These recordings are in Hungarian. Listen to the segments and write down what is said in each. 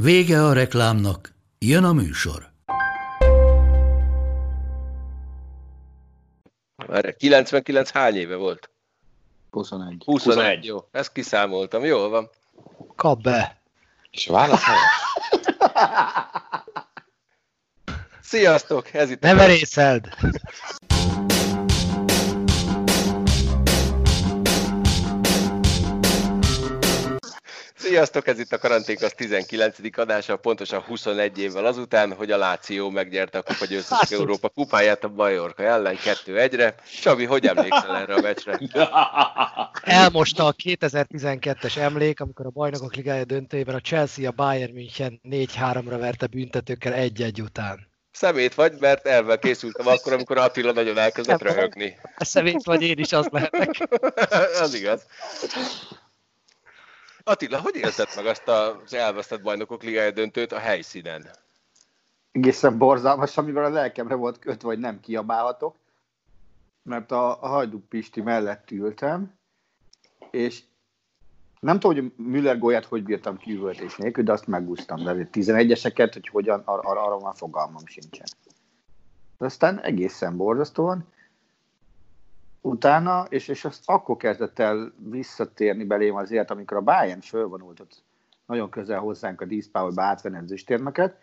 Vége a reklámnak, jön a műsor. Már 99 hány éve volt? 21. 21. 21. Jó, ezt kiszámoltam, jól van. Kap be. És a válasz Sziasztok, ez itt Ne verészeld! Sziasztok, ez itt a Karanténkasz 19. adása, pontosan 21 évvel azután, hogy a Láció megnyerte a Kupa Győztes Európa kupáját a Bajorka ellen 2-1-re. Csabi, hogy emlékszel erre a meccsre? Elmosta a 2012-es emlék, amikor a Bajnokok Ligája döntőjében a Chelsea a Bayern München 4-3-ra verte büntetőkkel 1-1 után. Szemét vagy, mert elvel készültem akkor, amikor Attila nagyon elkezdett röhögni. Szemét vagy, én is az lehetek. az igaz. Attila, hogy élted meg azt az elvesztett bajnokok ligája döntőt a helyszínen? Egészen borzalmas, amikor a lelkemre volt köt, vagy nem kiabálhatok, mert a, a Hajduk Pisti mellett ültem, és nem tudom, hogy Müller gólyát hogy bírtam kiüvöltés nélkül, de azt megúsztam. De 11-eseket, hogy hogyan, ar- ar- arra már fogalmam sincsen. De aztán egészen borzasztóan utána, és, és azt akkor kezdett el visszatérni belém az élet, amikor a Bayern fölvonult ott nagyon közel hozzánk a díszpályába átvenni az istérmeket,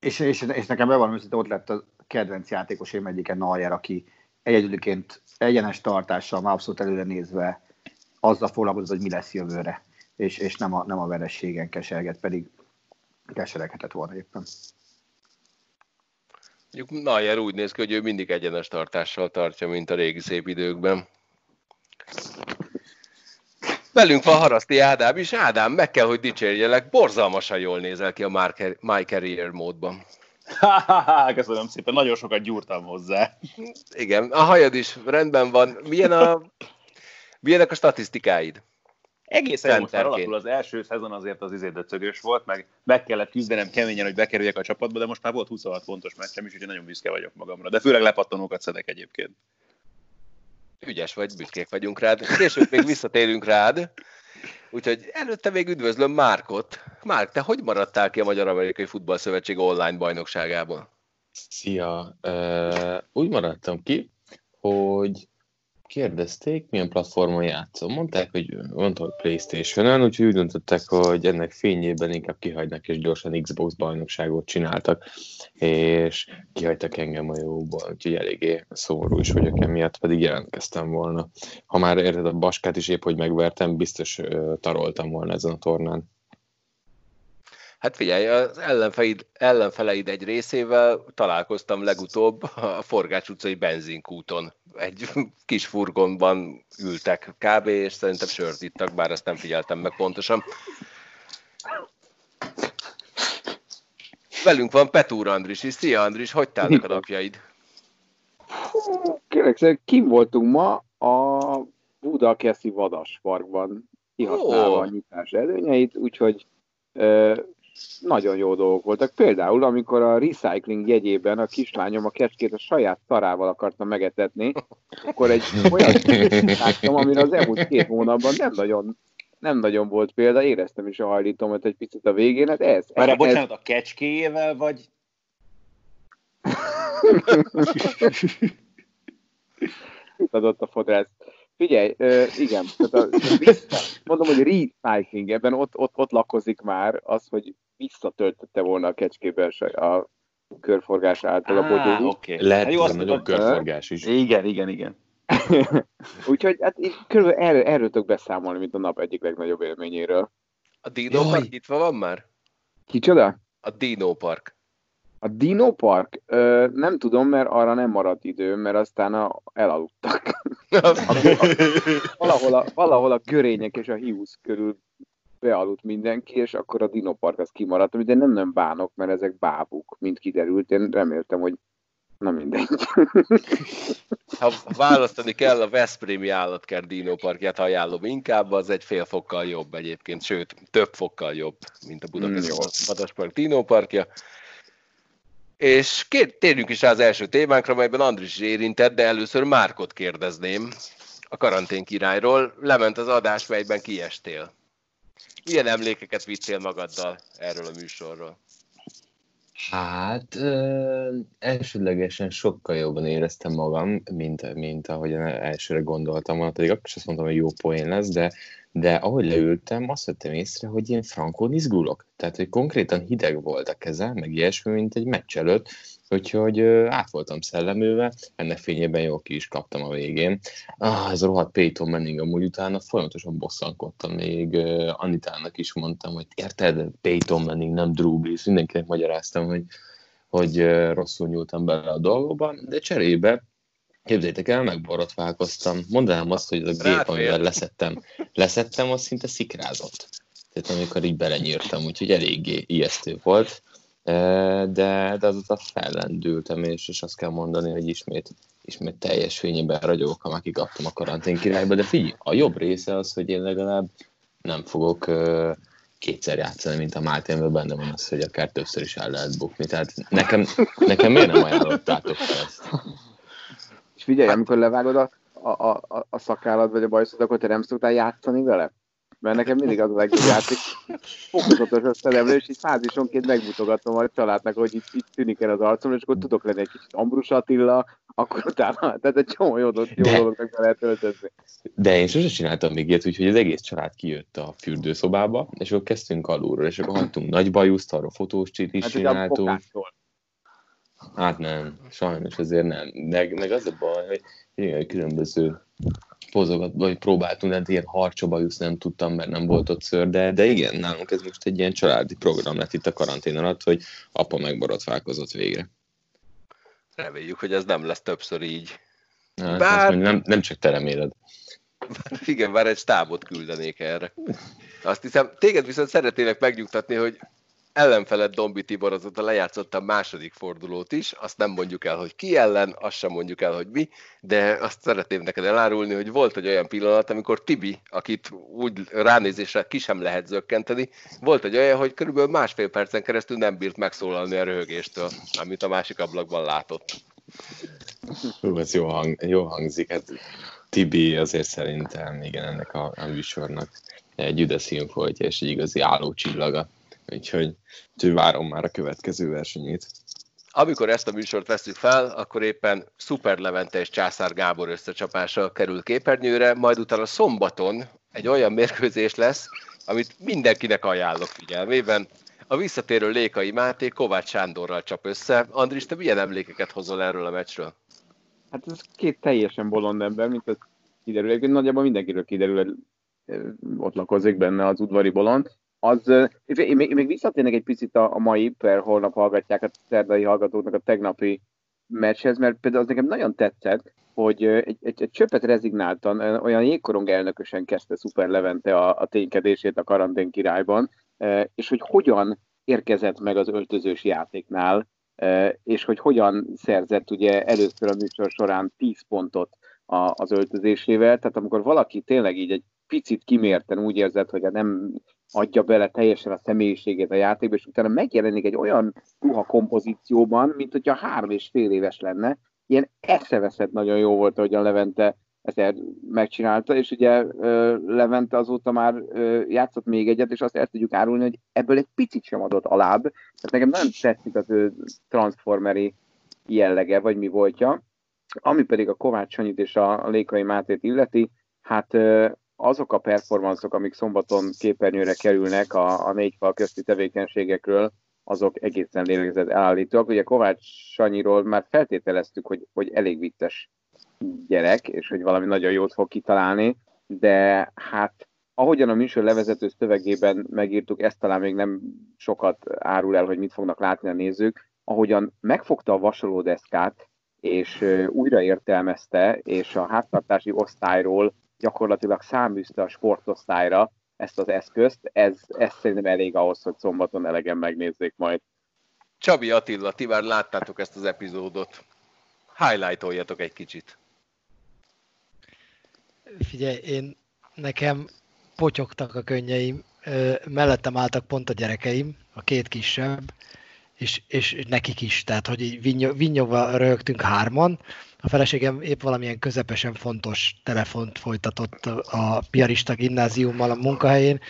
és, és, és nekem bevallom, hogy ott lett a kedvenc játékosém egyike Neuer, aki egyedüliként egyenes tartással, már abszolút előre nézve azzal foglalkozott, hogy mi lesz jövőre, és, és nem, a, nem a verességen keserget, pedig kesereghetett volna éppen. Mondjuk Nayer úgy néz ki, hogy ő mindig egyenes tartással tartja, mint a régi szép időkben. Velünk van Haraszti Ádám is. Ádám, meg kell, hogy dicsérjelek, borzalmasan jól nézel ki a My Career módban. Köszönöm szépen, nagyon sokat gyúrtam hozzá. Igen, a hajad is rendben van. Milyen a, milyenek a statisztikáid? Egészen most már alakul az első szezon azért az izé döcögös volt, meg meg kellett küzdenem keményen, hogy bekerüljek a csapatba, de most már volt 26 pontos meccsem is, úgyhogy nagyon büszke vagyok magamra. De főleg lepattanókat szedek egyébként. Ügyes vagy, büszkék vagyunk rád. Később még visszatérünk rád. Úgyhogy előtte még üdvözlöm Márkot. Márk, te hogy maradtál ki a Magyar-Amerikai Futballszövetség online bajnokságából? Szia! Uh, úgy maradtam ki, hogy kérdezték, milyen platformon játszom. Mondták, hogy mondta, hogy Playstation-on, úgyhogy úgy döntöttek, hogy ennek fényében inkább kihagynak, és gyorsan Xbox bajnokságot csináltak, és kihagytak engem a jóból, úgyhogy eléggé szomorú is vagyok emiatt, pedig jelentkeztem volna. Ha már érted a baskát is épp, hogy megvertem, biztos taroltam volna ezen a tornán. Hát figyelj, az ellenfeleid, ellenfeleid egy részével találkoztam legutóbb a Forgács utcai benzinkúton. Egy kis furgonban ültek kb. és szerintem sört ittak, bár ezt nem figyeltem meg pontosan. Velünk van Petúr Andris is. Szia Andris, hogy tálnak a napjaid? Kérlek, kim voltunk ma a Budakeszi Vadasparkban, kihasználva oh. a nyitás előnyeit, úgyhogy nagyon jó dolgok voltak. Például, amikor a recycling jegyében a kislányom a kecskét a saját szarával akarta megetetni, akkor egy olyan láttam, amire az elmúlt két hónapban nem nagyon, nem nagyon volt példa, éreztem is a hajlítomat egy picit a végén, hát ez... Már bocsánat, a kecskéjével, vagy... adott a fodrász. Figyelj, uh, igen, tehát a, vissza, mondom, hogy recycling, ebben ott, ott, ott lakozik már az, hogy visszatöltötte volna a kecskébe a körforgás által a bogyó. Okay. Lehet, hát jó, az nagyobb körforgás is. Igen, igen, igen. Úgyhogy hát körülbelül erről, erről tudok beszámolni, mint a nap egyik legnagyobb élményéről. A Dino Park itt van már? Kicsoda? A Dino Park. A Dino Park? Ö, nem tudom, mert arra nem maradt idő, mert aztán a, elaludtak. A, valahol, a, valahol a görények és a hiúz körül bealudt mindenki, és akkor a dinopark az kimaradt, de nem nem bánok, mert ezek bábuk, mint kiderült. Én reméltem, hogy na mindegy. Ha választani kell, a Veszprémi állatkert dinoparkját ajánlom inkább, az egy fél fokkal jobb egyébként, sőt, több fokkal jobb, mint a Budapest mm, Vadaspark dinoparkja. És két, térjünk is rá az első témánkra, melyben Andris is érintett, de először Márkot kérdezném a karantén királyról. Lement az adás, melyben kiestél. Milyen emlékeket vittél magaddal erről a műsorról? Hát ö, elsődlegesen sokkal jobban éreztem magam, mint, mint ahogy elsőre gondoltam volna, pedig akkor is azt mondtam, hogy jó poén lesz, de, de ahogy leültem, azt vettem észre, hogy én frankon izgulok. Tehát, hogy konkrétan hideg volt a keze, meg ilyesmi, mint egy meccs előtt, Úgyhogy át voltam szellemülve, ennek fényében jól ki is kaptam a végén. Ah, ez a rohadt Peyton Manning amúgy utána folyamatosan bosszankodtam, még Anitának is mondtam, hogy érted, Peyton Manning, nem Drew Brees, mindenkinek magyaráztam, hogy, hogy rosszul nyúltam bele a dolgokban, de cserébe Képzeljétek el, megborotválkoztam. Mondanám azt, hogy az a gép, amivel leszettem, leszettem, az szinte szikrázott. Tehát amikor így belenyírtam, úgyhogy eléggé ijesztő volt de, de azóta fellendültem, és, és azt kell mondani, hogy ismét, ismét teljes fényében ragyogok, ha már kikaptam a karantén királyba, de figyelj, a jobb része az, hogy én legalább nem fogok uh, kétszer játszani, mint a Máténből benne van az, hogy akár többször is el lehet bukni. Tehát nekem, nekem miért nem ajánlottátok ezt? Figyelj, amikor levágod a, a, a, a szakállad vagy a bajszod, akkor te nem szoktál játszani vele? mert nekem mindig az a legjobb játék. Fokozatos összelemlő, és így fázisonként megmutogatom a családnak, hogy itt, itt tűnik el az arcom, és akkor tudok lenni egy kicsit Ambrus Attila, akkor utána, tehát egy csomó jó, dolog, jó dolog meg lehet töltözni. De én sosem csináltam még ilyet, úgyhogy az egész család kijött a fürdőszobába, és akkor kezdtünk alulról, és akkor hagytunk nagy bajuszt, arra fotós is hát, csináltunk. Hát nem, sajnos azért nem. Meg, meg az a baj, hogy különböző pozogat, vagy próbáltunk, de ilyen harcsobajusz nem tudtam, mert nem volt ott ször, de, de igen, nálunk ez most egy ilyen családi program lett itt a karantén alatt, hogy apa megborotválkozott végre. Reméljük, hogy ez nem lesz többször így. Hát, bár... nem, nem csak te reméled. Bár, igen, bár egy stábot küldenék erre. Azt hiszem, téged viszont szeretnének megnyugtatni, hogy ellenfeled Dombi Tibor azóta lejátszotta a második fordulót is, azt nem mondjuk el, hogy ki ellen, azt sem mondjuk el, hogy mi, de azt szeretném neked elárulni, hogy volt egy olyan pillanat, amikor Tibi, akit úgy ránézésre ki sem lehet zökkenteni, volt egy olyan, hogy körülbelül másfél percen keresztül nem bírt megszólalni a röhögéstől, amit a másik ablakban látott. Hú, ez jó, hang, jó hangzik. Hát Tibi azért szerintem igen ennek a, a műsornak egy üde színfoltja és egy igazi állócsillaga úgyhogy, várom már a következő versenyét. Amikor ezt a műsort veszük fel, akkor éppen Szuper Levente és Császár Gábor összecsapása kerül képernyőre, majd utána szombaton egy olyan mérkőzés lesz, amit mindenkinek ajánlok figyelmében. A visszatérő Lékai Máté Kovács Sándorral csap össze. Andris, te milyen emlékeket hozol erről a meccsről? Hát ez két teljesen bolond ember, mint az kiderül. Egyébként nagyjából mindenkiről kiderül, hogy ott lakozik benne az udvari bolond az, én még, még visszatérnek egy picit a, a mai, per holnap hallgatják a szerdai hallgatóknak a tegnapi meccshez, mert például az nekem nagyon tetszett, hogy egy, egy, egy csöpet rezignáltan, olyan jégkorong elnökösen kezdte Szuper Levente a, a ténykedését a karantén királyban, és hogy hogyan érkezett meg az öltözős játéknál, és hogy hogyan szerzett ugye először a műsor során 10 pontot az öltözésével, tehát amikor valaki tényleg így egy picit kimérten úgy érzed, hogy nem adja bele teljesen a személyiségét a játékba, és utána megjelenik egy olyan ruha kompozícióban, mint hogyha három és fél éves lenne. Ilyen eszeveszett nagyon jó volt, a Levente ezt megcsinálta, és ugye Levente azóta már játszott még egyet, és azt el tudjuk árulni, hogy ebből egy picit sem adott alább. Tehát nekem nagyon tetszik az ő transformeri jellege, vagy mi voltja. Ami pedig a Kovács Sanyit és a Lékai Mátét illeti, hát azok a performanszok, amik szombaton képernyőre kerülnek a, a négy fal közti tevékenységekről, azok egészen lélegzett elállítóak. Ugye Kovács Sanyiról már feltételeztük, hogy, hogy elég vittes gyerek, és hogy valami nagyon jót fog kitalálni, de hát ahogyan a műsor levezető szövegében megírtuk, ezt talán még nem sokat árul el, hogy mit fognak látni a nézők, ahogyan megfogta a vasolódeszkát, és újra értelmezte, és a háztartási osztályról gyakorlatilag száműzte a sportosztályra, ezt az eszközt, ez, ez szerintem elég ahhoz, hogy szombaton elegen megnézzék majd. Csabi Attila, ti már láttátok ezt az epizódot. Highlightoljatok egy kicsit. Figyelj, én nekem potyogtak a könnyeim, mellettem álltak pont a gyerekeim, a két kisebb, és, és nekik is, tehát hogy így vinnyogva rögtünk hárman. A feleségem épp valamilyen közepesen fontos telefont folytatott a piarista gimnáziummal a munkahelyén,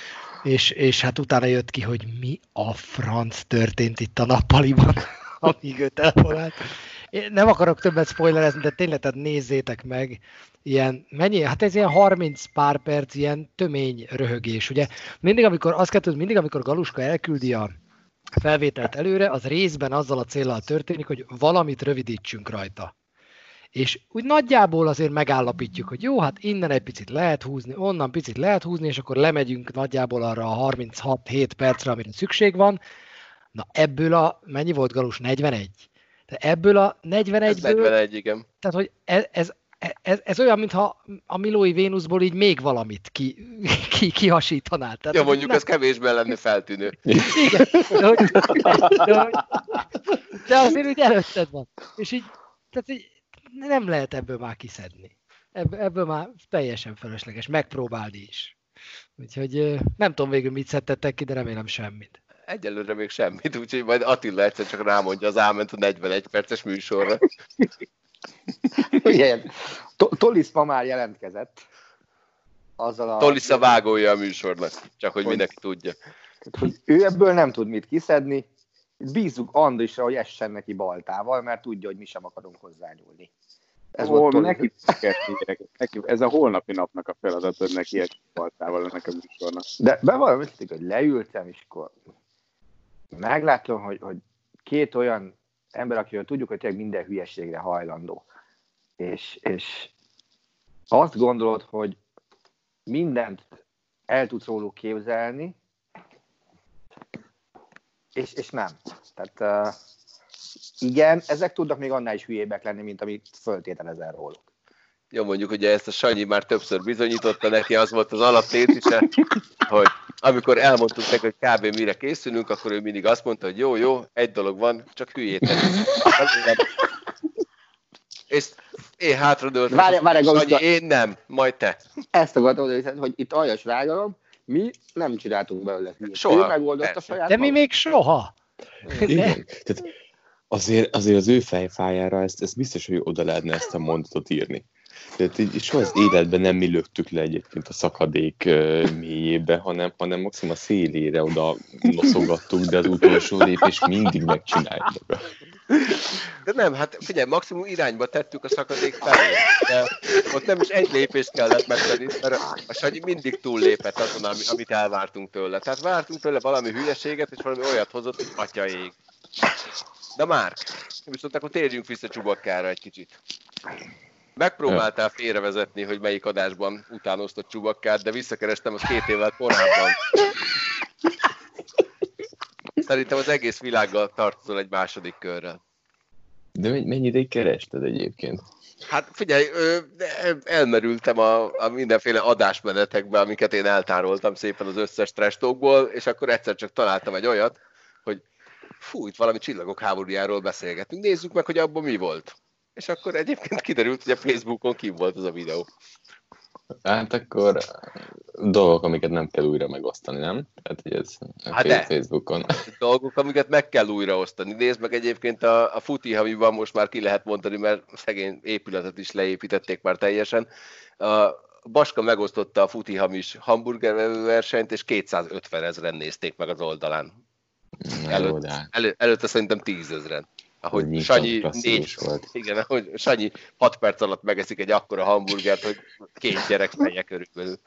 és, és hát utána jött ki, hogy mi a franc történt itt a nappaliban, amíg ő telefonált. Én nem akarok többet spoilerezni, de tényleg tehát nézzétek meg, ilyen, mennyi, hát ez ilyen 30 pár perc, ilyen tömény röhögés, ugye? Mindig, amikor, azt kell tudni, mindig, amikor Galuska elküldi a felvételt előre, az részben azzal a célral történik, hogy valamit rövidítsünk rajta. És úgy nagyjából azért megállapítjuk, hogy jó, hát innen egy picit lehet húzni, onnan picit lehet húzni, és akkor lemegyünk nagyjából arra a 36-7 percre, amire szükség van. Na ebből a, mennyi volt Galus? 41? De ebből a 41-ből... Ez 41, igen. Tehát, hogy ez, ez ez, ez olyan, mintha a Milói Vénuszból így még valamit ki, ki, kihasítanál. Tehát, ja, mondjuk nem... ez kevésbé lenne feltűnő. Igen, de, hogy, de, hogy, de azért úgy előtted van. És így, tehát így nem lehet ebből már kiszedni. Ebből, ebből már teljesen felesleges, megpróbálni is. Úgyhogy nem tudom végül mit szedtetek ki, de remélem semmit. Egyelőre még semmit, úgyhogy majd Attila egyszer csak rámondja az áment a 41 perces műsorra. Igen. Tolis ma már jelentkezett. Azzal a... Tolis a vágója a műsornak, csak hogy, hogy mindenki tudja. Hogy ő ebből nem tud mit kiszedni, bízzuk Andrisra, hogy essen neki baltával, mert tudja, hogy mi sem akarunk hozzányúlni. Ez Ó, volt neki, neki, ez a holnapi napnak a feladat, hogy neki egy baltával ennek a műsornak. De bevallom hogy leültem, és akkor meglátom, hogy, hogy két olyan ember, akiről tudjuk, hogy tényleg minden hülyeségre hajlandó. És, és azt gondolod, hogy mindent el tudsz róluk képzelni, és, és nem. Tehát uh, igen, ezek tudnak még annál is hülyébbek lenni, mint amit föltételezel róluk. Jó, mondjuk ugye ezt a Sanyi már többször bizonyította, neki az volt az alaptézise, hogy amikor elmondtuk neki, hogy kb. mire készülünk, akkor ő mindig azt mondta, hogy jó, jó, egy dolog van, csak hülyét És én hátradőltem, várj, várj, Sanyi, én nem, majd te. Ezt akartam mondani, hogy itt aljas rágalom, mi nem csináltunk belőle Soha. Ő megoldotta a saját De mi még soha. Igen. Tehát azért, azért az ő fejfájára ezt, ezt biztos, hogy oda lehetne ezt a mondatot írni. Tehát így soha az életben nem mi löktük le egyébként a szakadék mélyébe, hanem, hanem maximum a szélére oda noszogattuk, de az utolsó lépés mindig megcsináljuk. De nem, hát figyelj, maximum irányba tettük a szakadék felé, de ott nem is egy lépést kellett megtenni, mert a Sanyi mindig túllépett azon, amit elvártunk tőle. Tehát vártunk tőle valami hülyeséget, és valami olyat hozott, hogy atyaég. De már, viszont akkor térjünk vissza Csubakkára egy kicsit. Megpróbáltál félrevezetni, hogy melyik adásban utánoztat Csubakkát, de visszakerestem az két évvel korábban. Szerintem az egész világgal tartozol egy második körrel. De mennyi ideig kerested egyébként? Hát figyelj, elmerültem a, a mindenféle adásmenetekbe, amiket én eltároltam szépen az összes trestokból, és akkor egyszer csak találtam egy olyat, hogy fú, itt valami csillagok háborújáról beszélgetünk, nézzük meg, hogy abban mi volt és akkor egyébként kiderült, hogy a Facebookon kim volt az a videó. Hát akkor dolgok, amiket nem kell újra megosztani, nem? Hát, hogy ez hát de. Facebookon. Dolgok, amiket meg kell újraosztani. Nézd meg egyébként a, a futi, amiben most már ki lehet mondani, mert szegény épületet is leépítették már teljesen. A Baska megosztotta a futi hamis hamburger versenyt, és 250 ezeren nézték meg az oldalán. Előtt, elő, előtte szerintem 10 ezeren ahogy Sanyi négy, volt. Igen, ahogy Sanyi 6 perc alatt megeszik egy akkora hamburgert, hogy két gyerek feje körülbelül.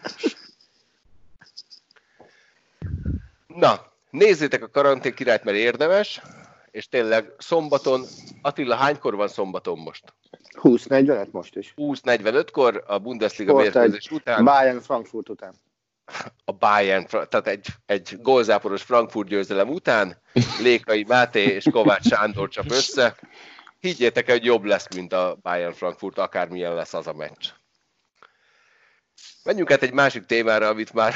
Na, nézzétek a karantén királyt, mert érdemes, és tényleg szombaton, Attila, hánykor van szombaton most? 20-45 most is. 20-45-kor a Bundesliga mérkőzés után. Bayern Frankfurt után a Bayern, tehát egy, egy gólzáporos Frankfurt győzelem után Lékai Máté és Kovács Sándor csap össze. Higgyétek el, hogy jobb lesz, mint a Bayern Frankfurt, akármilyen lesz az a meccs. Menjünk hát egy másik témára, amit már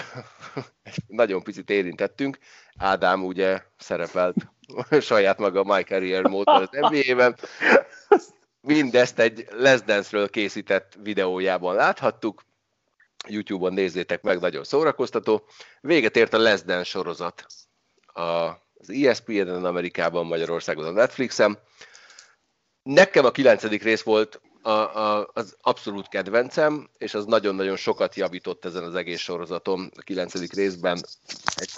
nagyon picit érintettünk. Ádám ugye szerepelt saját maga My Career módon az NBA-ben. Mindezt egy Les Dance-ről készített videójában láthattuk. YouTube-on nézzétek meg, nagyon szórakoztató. Véget ért a Les Dance sorozat az ESPN-en Amerikában, Magyarországon a Netflixen. Nekem a kilencedik rész volt a, a, az abszolút kedvencem, és az nagyon-nagyon sokat javított ezen az egész sorozaton a kilencedik részben. Egy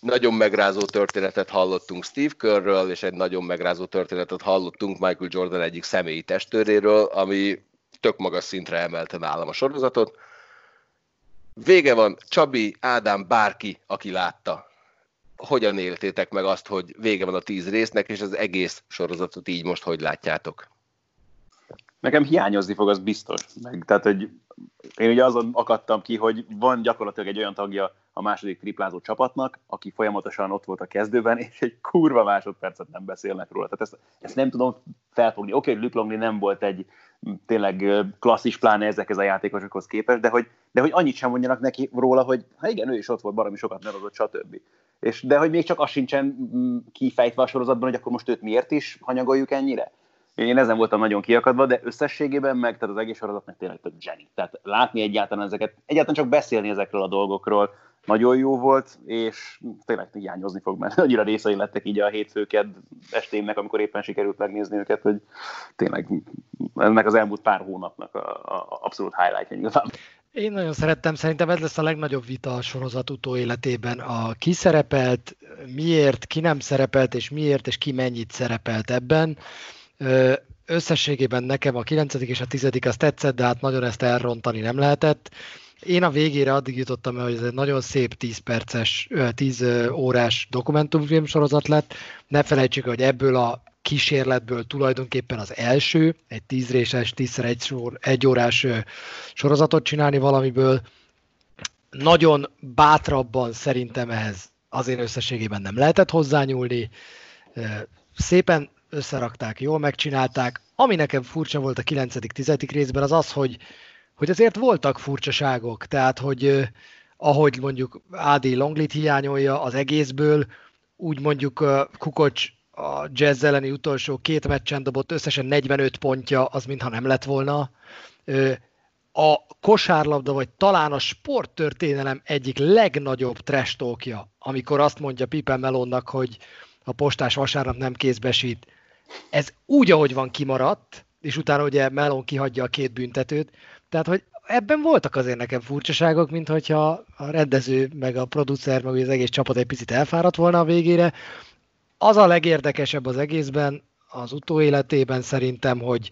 nagyon megrázó történetet hallottunk Steve Kerrről, és egy nagyon megrázó történetet hallottunk Michael Jordan egyik személyi testőréről, ami tök magas szintre emelte nálam a sorozatot. Vége van, Csabi, Ádám, bárki, aki látta. Hogyan éltétek meg azt, hogy vége van a tíz résznek, és az egész sorozatot így most hogy látjátok? Nekem hiányozni fog, az biztos. Meg, tehát, hogy én ugye azon akadtam ki, hogy van gyakorlatilag egy olyan tagja a második triplázó csapatnak, aki folyamatosan ott volt a kezdőben, és egy kurva másodpercet nem beszélnek róla. Tehát ezt, ezt nem tudom felfogni. Oké, okay, Luke Longley nem volt egy tényleg klasszis pláne ezekhez a játékosokhoz képest, de hogy, de hogy annyit sem mondjanak neki róla, hogy hát igen, ő is ott volt, baromi sokat nevezott, stb. És, de hogy még csak az sincsen kifejtve a sorozatban, hogy akkor most őt miért is hanyagoljuk ennyire? Én ezen voltam nagyon kiakadva, de összességében meg, tehát az egész sorozat meg tényleg tök zseni. Tehát látni egyáltalán ezeket, egyáltalán csak beszélni ezekről a dolgokról, nagyon jó volt, és tényleg hiányozni fog, mert annyira részei lettek így a hétfőked estémnek, amikor éppen sikerült megnézni őket, hogy tényleg ennek az elmúlt pár hónapnak a, a abszolút highlightja nyilván. Én nagyon szerettem, szerintem ez lesz a legnagyobb vita a sorozat utóéletében. A ki szerepelt, miért, ki nem szerepelt, és miért, és ki mennyit szerepelt ebben. Összességében nekem a 9. és a 10. az tetszett, de hát nagyon ezt elrontani nem lehetett. Én a végére addig jutottam el, hogy ez egy nagyon szép 10 perces, 10 órás dokumentumfilm sorozat lett. Ne felejtsük, hogy ebből a kísérletből tulajdonképpen az első, egy 10 réses, 10 egy, sor, egy órás sorozatot csinálni valamiből. Nagyon bátrabban szerintem ehhez azért összességében nem lehetett hozzányúlni. Szépen összerakták, jól megcsinálták. Ami nekem furcsa volt a 9.-10. részben az az, hogy, hogy azért voltak furcsaságok, tehát hogy ahogy mondjuk Ádi Longlit hiányolja az egészből, úgy mondjuk Kukocs a jazz elleni utolsó két meccsen dobott összesen 45 pontja, az mintha nem lett volna. A kosárlabda, vagy talán a sporttörténelem egyik legnagyobb trestókja, amikor azt mondja Pippen Melonnak, hogy a postás vasárnap nem kézbesít, ez úgy, ahogy van kimaradt, és utána ugye Melon kihagyja a két büntetőt, tehát, hogy ebben voltak azért nekem furcsaságok, mint hogyha a rendező, meg a producer, meg az egész csapat egy picit elfáradt volna a végére. Az a legérdekesebb az egészben, az utóéletében szerintem, hogy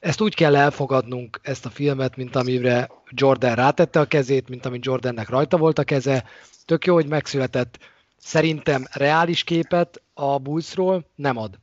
ezt úgy kell elfogadnunk, ezt a filmet, mint amire Jordan rátette a kezét, mint ami Jordannek rajta volt a keze. Tök jó, hogy megszületett. Szerintem reális képet a Bullsról nem ad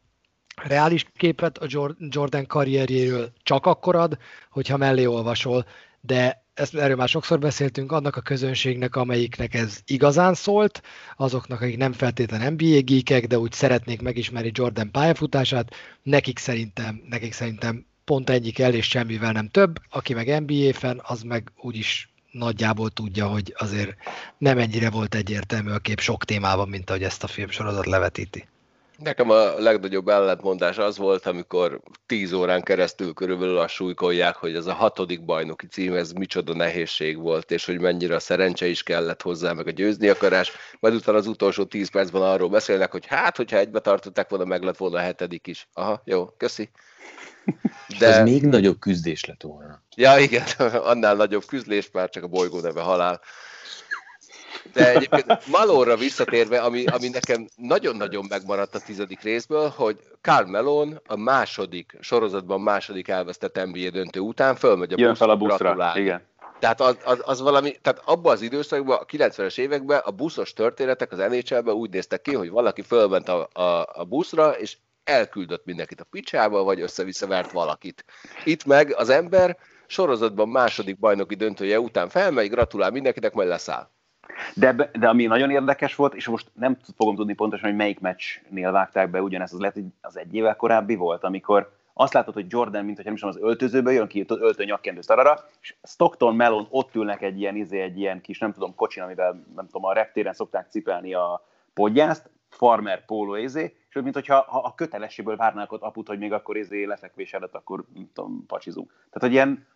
reális képet a Jordan karrierjéről csak akkor ad, hogyha mellé olvasol, de ezt, erről már sokszor beszéltünk, annak a közönségnek, amelyiknek ez igazán szólt, azoknak, akik nem feltétlenül NBA geekek, de úgy szeretnék megismerni Jordan pályafutását, nekik szerintem, nekik szerintem pont ennyi kell, és semmivel nem több. Aki meg NBA fan, az meg úgyis nagyjából tudja, hogy azért nem ennyire volt egyértelmű a kép sok témában, mint ahogy ezt a filmsorozat levetíti. Nekem a legnagyobb ellentmondás az volt, amikor tíz órán keresztül körülbelül a súlykolják, hogy ez a hatodik bajnoki cím, ez micsoda nehézség volt, és hogy mennyire a szerencse is kellett hozzá, meg a győzni akarás. Majd utána az utolsó tíz percben arról beszélnek, hogy hát, hogyha egybe tartották volna, meg lett volna a hetedik is. Aha, jó, köszi. De... Ez még nagyobb küzdés lett volna. Ja, igen, annál nagyobb küzdés, már csak a bolygó neve halál. De egyébként Malóra visszatérve, ami, ami nekem nagyon-nagyon megmaradt a tizedik részből, hogy Carl Melon a második sorozatban második elvesztett NBA döntő után fölmegy a buszra, fel a buszra, igen. Tehát az, az, az, valami, tehát abban az időszakban, a 90-es években a buszos történetek az nhl úgy néztek ki, hogy valaki fölment a, a, a buszra, és elküldött mindenkit a picsába, vagy össze-vissza vert valakit. Itt meg az ember sorozatban második bajnoki döntője után felmegy, gratulál mindenkinek, majd leszáll. De, de ami nagyon érdekes volt, és most nem fogom tudni pontosan, hogy melyik meccsnél vágták be ugyanezt, az lehet, hogy az egy évvel korábbi volt, amikor azt látod, hogy Jordan, mint hogyha nem is az öltözőből jön ki, öltő nyakkendő szarara, és Stockton Melon ott ülnek egy ilyen, izé, egy ilyen kis, nem tudom, kocsin, amivel nem tudom, a reptéren szokták cipelni a podgyászt, farmer póló izé, és mint hogyha ha a kötelességből várnák ott aput, hogy még akkor izé lefekvés előtt, akkor nem tudom, pacsizunk. Tehát, hogy ilyen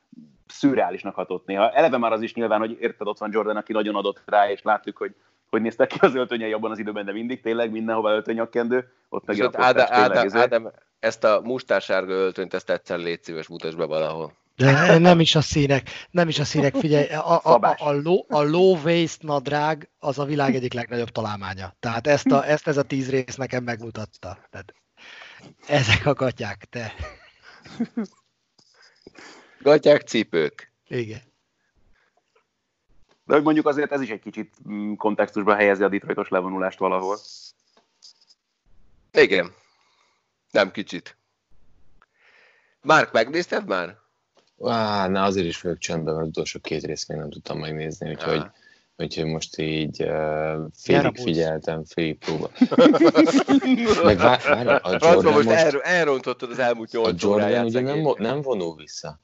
szürreálisnak hatott néha. Eleve már az is nyilván, hogy érted, ott van Jordan, aki nagyon adott rá, és láttuk, hogy hogy néztek ki az öltönyei abban az időben, de mindig tényleg mindenhova öltönyakkendő, ott meg Ádám, Ádám, Ádám, ezt a mustásárga öltönyt, ezt egyszer légy szíves, mutasd be valahol. De nem is a színek, nem is a színek, figyelj, a, a, a, a, low, a low waist nadrág az a világ egyik legnagyobb találmánya. Tehát ezt, a, ezt ez a tíz rész nekem megmutatta. Tehát ezek a gatyák, te. Gatyák, cipők. Igen. De hogy mondjuk azért ez is egy kicsit mm, kontextusba helyezi a Detroitos levonulást valahol. Igen. Nem kicsit. Márk, megnézted már? Á, na azért is vagyok csöndben, mert utolsó két részt még nem tudtam megnézni, úgyhogy, úgyhogy most így uh, félig figyeltem, félig próba. Meg vár, vár, a Jordan most, most el, elrontottad az elmúlt nyolc A Jordan ugye nem, nem vonul vissza.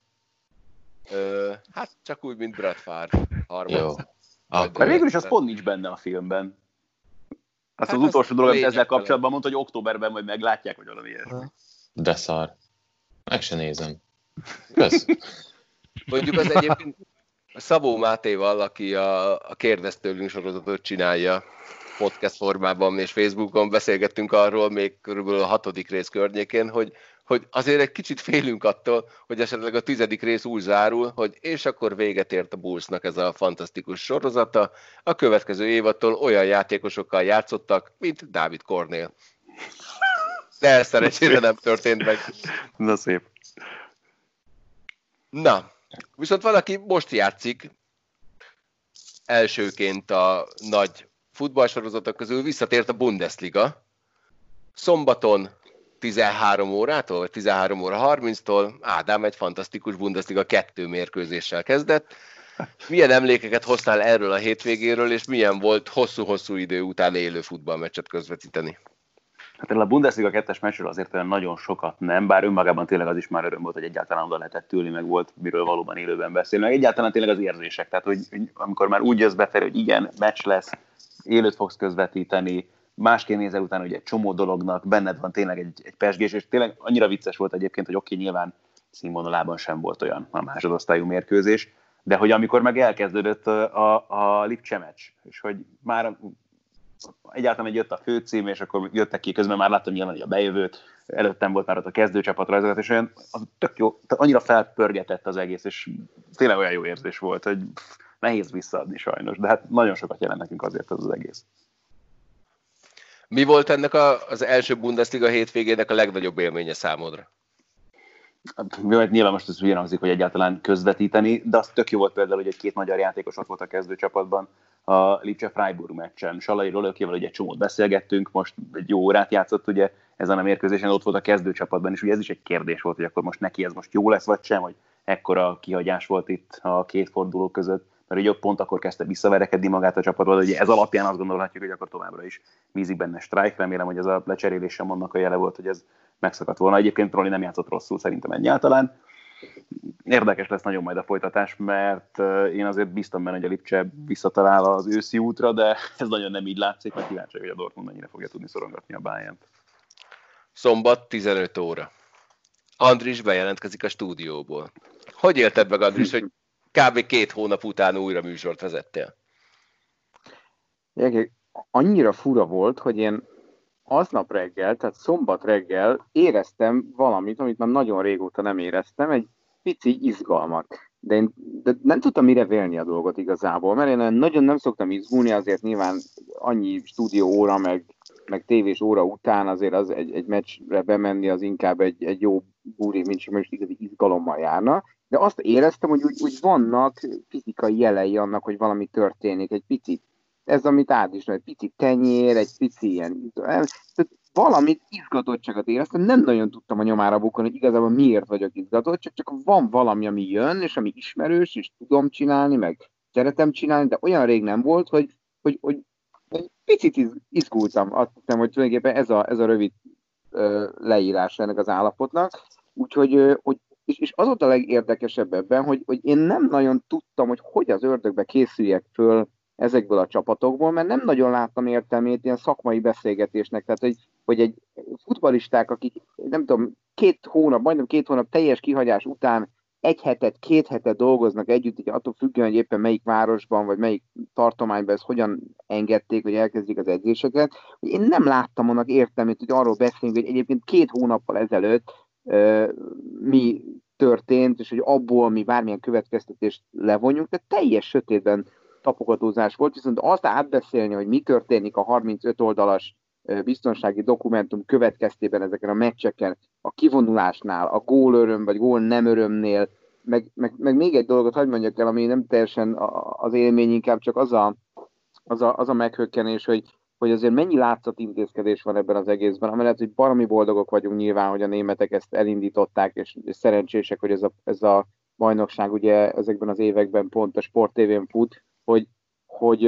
Ö, hát csak úgy, mint Brad Farr. Jó. Akkor... Mert végül is az pont nincs benne a filmben. Azt hát az, az utolsó dolog, amit ezzel kapcsolatban mondta, hogy októberben majd meglátják, vagy valami ilyesmi. De szar. Meg se nézem. Kösz. Mondjuk az egyébként Szabó Mátéval, aki a, a kérdeztőlünk sorozatot csinálja podcast formában és Facebookon beszélgettünk arról még körülbelül a hatodik rész környékén, hogy hogy azért egy kicsit félünk attól, hogy esetleg a tizedik rész úgy zárul, hogy és akkor véget ért a Bullsnak ez a fantasztikus sorozata. A következő évattól olyan játékosokkal játszottak, mint Dávid Kornél. De ez szerencsére nem történt meg. Na szép. Na, viszont valaki most játszik elsőként a nagy futballsorozatok közül, visszatért a Bundesliga. Szombaton 13 órától, vagy 13 óra 30-tól Ádám egy fantasztikus Bundesliga kettő mérkőzéssel kezdett. Milyen emlékeket hoztál erről a hétvégéről, és milyen volt hosszú-hosszú idő után élő futballmeccset közvetíteni? Hát a Bundesliga kettes meccsről azért olyan nagyon sokat nem, bár önmagában tényleg az is már öröm volt, hogy egyáltalán oda lehetett ülni, meg volt miről valóban élőben beszélni, meg egyáltalán tényleg az érzések, tehát hogy, hogy amikor már úgy jössz befelé, hogy igen, meccs lesz, élőt fogsz közvetíteni, másként nézel utána, hogy egy csomó dolognak benned van tényleg egy, egy pesgés, és tényleg annyira vicces volt egyébként, hogy oké, okay, nyilván színvonalában sem volt olyan a másodosztályú mérkőzés, de hogy amikor meg elkezdődött a, a Lipcse meccs, és hogy már egyáltalán egy jött a főcím, és akkor jöttek ki, közben már láttam nyilván, a bejövőt, előttem volt már ott a kezdőcsapat rajzolat, és olyan az tök jó, annyira felpörgetett az egész, és tényleg olyan jó érzés volt, hogy nehéz visszaadni sajnos, de hát nagyon sokat jelent nekünk azért az, az egész. Mi volt ennek a, az első Bundesliga hétvégének a legnagyobb élménye számodra? Hát, nyilván most ez ugyan hangzik, hogy egyáltalán közvetíteni, de az tök jó volt például, hogy egy két magyar játékos ott volt a kezdőcsapatban a Lipcse Freiburg meccsen. Salai Rolökével ugye egy csomót beszélgettünk, most egy jó órát játszott ugye ezen a mérkőzésen, ott volt a kezdőcsapatban, és ugye ez is egy kérdés volt, hogy akkor most neki ez most jó lesz, vagy sem, hogy ekkora kihagyás volt itt a két forduló között mert ugye pont akkor kezdte visszaverekedni magát a csapatban, hogy ez alapján azt gondolhatjuk, hogy akkor továbbra is vízik benne strike. Remélem, hogy ez a lecserélés sem annak a jele volt, hogy ez megszakadt volna. Egyébként Roli nem játszott rosszul szerintem egyáltalán. Érdekes lesz nagyon majd a folytatás, mert én azért biztos benne, hogy a Lipcse visszatalál az őszi útra, de ez nagyon nem így látszik, mert kíváncsi, hogy a Dortmund mennyire fogja tudni szorongatni a bayern Szombat 15 óra. Andris bejelentkezik a stúdióból. Hogy élted meg, Andris, hogy kb. két hónap után újra műsort vezettél. Annyira fura volt, hogy én aznap reggel, tehát szombat reggel éreztem valamit, amit már nagyon régóta nem éreztem, egy pici izgalmat. De én de nem tudtam mire vélni a dolgot igazából, mert én nagyon nem szoktam izgulni, azért nyilván annyi stúdió óra, meg, meg tévés óra után azért az egy, egy meccsre bemenni az inkább egy, egy jó búri, mint sem most igazi izgalommal járna de azt éreztem, hogy úgy, úgy vannak fizikai jelei annak, hogy valami történik, egy picit. Ez, amit át is, egy picit tenyér, egy pici ilyen, tehát valamit izgatottságot éreztem, nem nagyon tudtam a nyomára bukni, hogy igazából miért vagyok izgatott, csak, csak van valami, ami jön, és ami ismerős, és tudom csinálni, meg szeretem csinálni, de olyan rég nem volt, hogy, hogy, hogy egy picit iz, izgultam. Azt hiszem, hogy tulajdonképpen ez a, ez a rövid uh, leírás ennek az állapotnak Úgyhogy hogy, és, és az volt a legérdekesebb ebben, hogy, hogy én nem nagyon tudtam, hogy hogy az ördögbe készüljek föl ezekből a csapatokból, mert nem nagyon láttam értelmét ilyen szakmai beszélgetésnek, tehát hogy, hogy egy futbalisták, akik nem tudom, két hónap, majdnem két hónap teljes kihagyás után egy hetet, két hetet dolgoznak együtt, így attól függően, hogy éppen melyik városban, vagy melyik tartományban ezt hogyan engedték, hogy elkezdjék az edzéseket. Én nem láttam annak értelmét, hogy arról beszélünk, hogy egyébként két hónappal ezelőtt uh, mi történt, és hogy abból mi bármilyen következtetést levonjunk, de teljes sötétben tapogatózás volt, viszont azt átbeszélni, hogy mi történik a 35 oldalas biztonsági dokumentum következtében ezeken a meccseken, a kivonulásnál, a gól öröm vagy gól nem örömnél, meg, meg, meg még egy dolgot hagyd mondjak el, ami nem teljesen az élmény, inkább csak az a, az a, az a meghökkenés, hogy, hogy azért mennyi látszat intézkedés van ebben az egészben, amellett, hogy baromi boldogok vagyunk nyilván, hogy a németek ezt elindították, és, és szerencsések, hogy ez a, ez a bajnokság ugye ezekben az években pont a sportévén fut, hogy, hogy,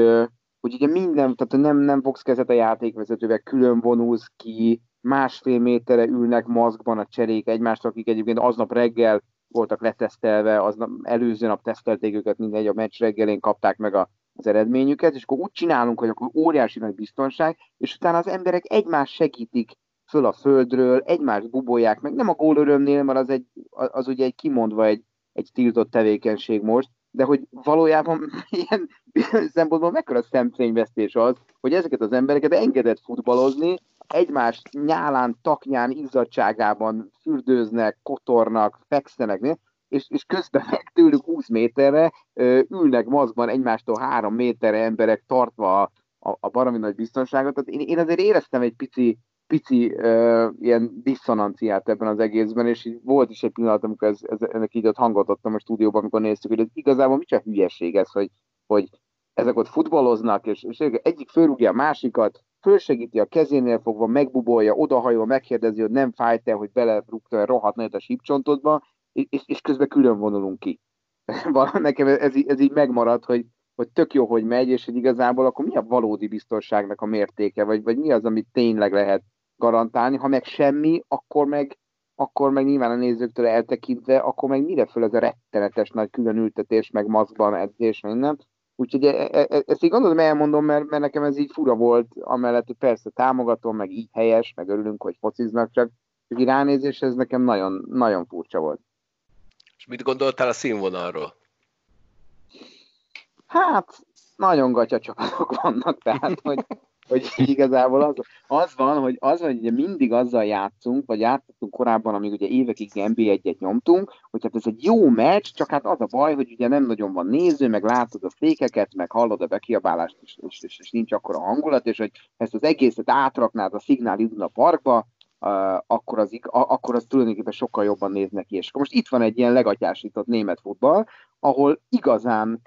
hogy ugye minden, tehát nem, nem fogsz kezet a játékvezetővel, külön vonulsz ki, másfél méterre ülnek maszkban a cserék egymást, akik egyébként aznap reggel voltak letesztelve, aznap, előző nap tesztelték őket, mindegy, a meccs reggelén kapták meg a, az eredményüket, és akkor úgy csinálunk, hogy akkor óriási nagy biztonság, és utána az emberek egymás segítik föl a földről, egymást bubolják meg, nem a gól örömnél, mert az, egy, az ugye egy kimondva egy, egy tiltott tevékenység most, de hogy valójában ilyen, ilyen szempontból mekkora szemfényvesztés az, hogy ezeket az embereket engedett futballozni, egymás nyálán, taknyán, izzadságában fürdőznek, kotornak, fekszenek, és, és közben meg tőlük 20 méterre ülnek maszkban egymástól 3 méterre emberek tartva a, a baromi nagy biztonságot. Tehát én, én azért éreztem egy pici, pici uh, ilyen diszonanciát ebben az egészben, és így volt is egy pillanat, amikor ez, ez, ennek így ott hangot adtam a stúdióban, amikor néztük, hogy ez igazából micsoda hülyeség ez, hogy, hogy ezek ott futballoznak, és, és egyik fölrúgja a másikat, fölsegíti a kezénél fogva, megbubolja, odahajol, megkérdezi, hogy nem fájt-e, hogy belerúgta rohadt nagyot a sípcsontodba, és, és közben külön vonulunk ki. Nekem ez, ez így megmarad, hogy, hogy tök jó, hogy megy, és hogy igazából akkor mi a valódi biztonságnak a mértéke, vagy, vagy mi az, amit tényleg lehet garantálni, ha meg semmi, akkor meg, akkor meg nyilván a nézőktől eltekintve, akkor meg mire föl ez a rettenetes nagy különültetés, meg maszkban edzés, minden. Úgyhogy e, e, e, ezt így gondolom, elmondom, mert, mert nekem ez így fura volt, amellett, hogy persze támogatom, meg így helyes, meg örülünk, hogy fociznak, csak így ránézés ez nekem nagyon, nagyon furcsa volt. És mit gondoltál a színvonalról? Hát, nagyon gatya csapatok vannak, tehát, hogy hogy igazából az, az van, hogy az van, hogy ugye mindig azzal játszunk, vagy játszottunk korábban, amíg ugye évekig NB1-et nyomtunk, hogy hát ez egy jó meccs, csak hát az a baj, hogy ugye nem nagyon van néző, meg látod a fékeket, meg hallod a bekiabálást, és, és, és, és nincs akkor a hangulat, és hogy ezt az egészet átraknád a Szignál Iduna parkba, Uh, akkor, az, akkor az tulajdonképpen sokkal jobban néz neki. És most itt van egy ilyen legatyásított német futball, ahol igazán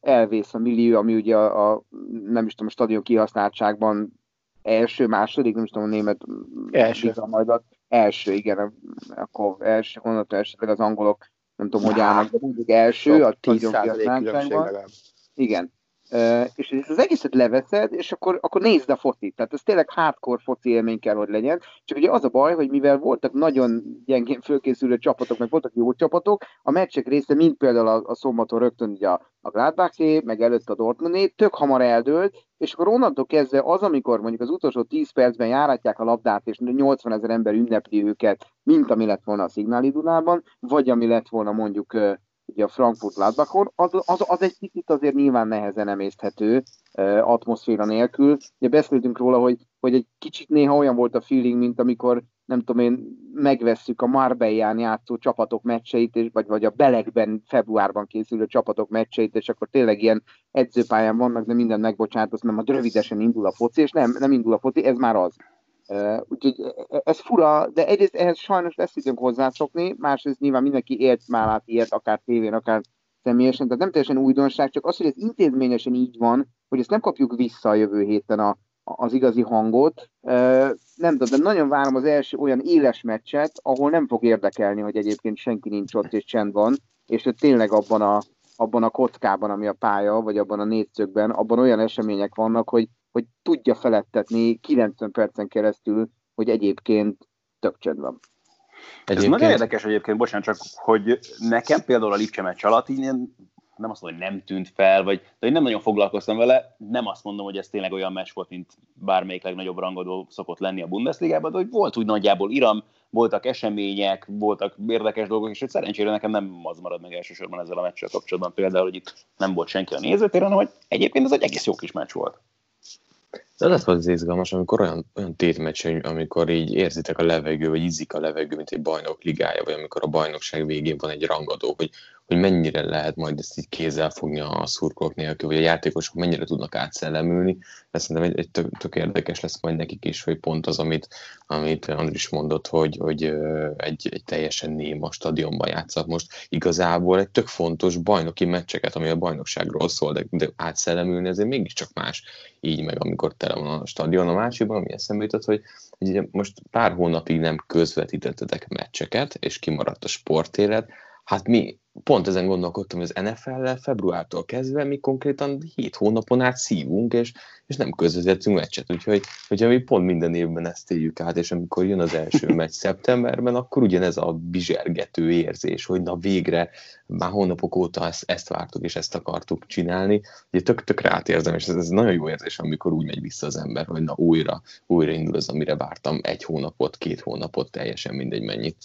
elvész a millió, ami ugye a, a nem is tudom, a stadion kihasználtságban első, második, nem is tudom, a német első. majd a, első, igen, akkor első, onnantól esetleg az angolok nem tudom, hogy állnak, de mondjuk első, a tíz kihasználtságban. Igen és az egészet leveszed, és akkor, akkor nézd a focit. Tehát ez tényleg hardcore foci élmény kell, hogy legyen. Csak ugye az a baj, hogy mivel voltak nagyon gyengén fölkészülő csapatok, meg voltak jó csapatok, a meccsek része, mint például a, a szombaton rögtön ugye a, a Gladbaché, meg előtt a Dortmundé, tök hamar eldőlt, és akkor onnantól kezdve az, amikor mondjuk az utolsó 10 percben járatják a labdát, és 80 ezer ember ünnepli őket, mint ami lett volna a Szignálidulában, vagy ami lett volna mondjuk ugye a Frankfurt Gladbachon, az, az, az egy kicsit azért nyilván nehezen emészthető uh, atmoszféra nélkül. Ugye beszéltünk róla, hogy, hogy egy kicsit néha olyan volt a feeling, mint amikor nem tudom én, megvesszük a Marbellán játszó csapatok meccseit, és, vagy, vagy a Belegben februárban készülő csapatok meccseit, és akkor tényleg ilyen edzőpályán vannak, de minden megbocsátasz, mert majd rövidesen indul a foci, és nem, nem indul a foci, ez már az. Úgyhogy ez fura, de egyrészt ehhez sajnos lesz időnk hozzászokni, másrészt nyilván mindenki élt már át ilyet, akár tévén, akár személyesen, tehát nem teljesen újdonság, csak az, hogy ez intézményesen így van, hogy ezt nem kapjuk vissza a jövő héten a, az igazi hangot. Nem tudom, de nagyon várom az első olyan éles meccset, ahol nem fog érdekelni, hogy egyébként senki nincs ott és csend van, és hogy tényleg abban a, abban a kockában, ami a pálya, vagy abban a négyszögben, abban olyan események vannak, hogy hogy tudja felettetni 90 percen keresztül, hogy egyébként tök csönd van. Ez nagyon érdekes egyébként, bocsánat, csak hogy nekem például a Lipcse meccs alatt így nem azt mondom, hogy nem tűnt fel, vagy de én nem nagyon foglalkoztam vele, nem azt mondom, hogy ez tényleg olyan meccs volt, mint bármelyik legnagyobb rangadó szokott lenni a Bundesligában, de hogy volt úgy nagyjából iram, voltak események, voltak érdekes dolgok, és hogy szerencsére nekem nem az marad meg elsősorban ezzel a meccsel kapcsolatban például, hogy itt nem volt senki a nézőtéren, hanem hogy egyébként ez egy egész jó kis meccs volt. De az volt az izgalmas, amikor olyan, olyan tétmeccs, amikor így érzitek a levegő, vagy ízik a levegő, mint egy bajnok ligája, vagy amikor a bajnokság végén van egy rangadó, hogy hogy mennyire lehet majd ezt így kézzel fogni a szurkolók nélkül, vagy a játékosok mennyire tudnak átszellemülni. Ez szerintem egy, egy tök, tök, érdekes lesz majd nekik is, hogy pont az, amit, amit Andris mondott, hogy, hogy egy, egy teljesen néma stadionban játszak most. Igazából egy tök fontos bajnoki meccseket, ami a bajnokságról szól, de, de átszellemülni azért mégiscsak más így meg, amikor tele van a stadion. A másikban, ami eszembe jutott, hogy, hogy most pár hónapig nem közvetítettetek meccseket, és kimaradt a sportélet, hát mi pont ezen gondolkodtam, hogy az NFL-lel februártól kezdve mi konkrétan 7 hónapon át szívunk, és, és nem közvetettünk meccset, úgyhogy hogyha mi pont minden évben ezt éljük át, és amikor jön az első meccs szeptemberben, akkor ugyanez a bizsergető érzés, hogy na végre már hónapok óta ezt, ezt vártuk, és ezt akartuk csinálni, ugye tök, tök átérzem, és ez, ez nagyon jó érzés, amikor úgy megy vissza az ember, hogy na újra, újra indul az, amire vártam egy hónapot, két hónapot, teljesen mindegy mennyit.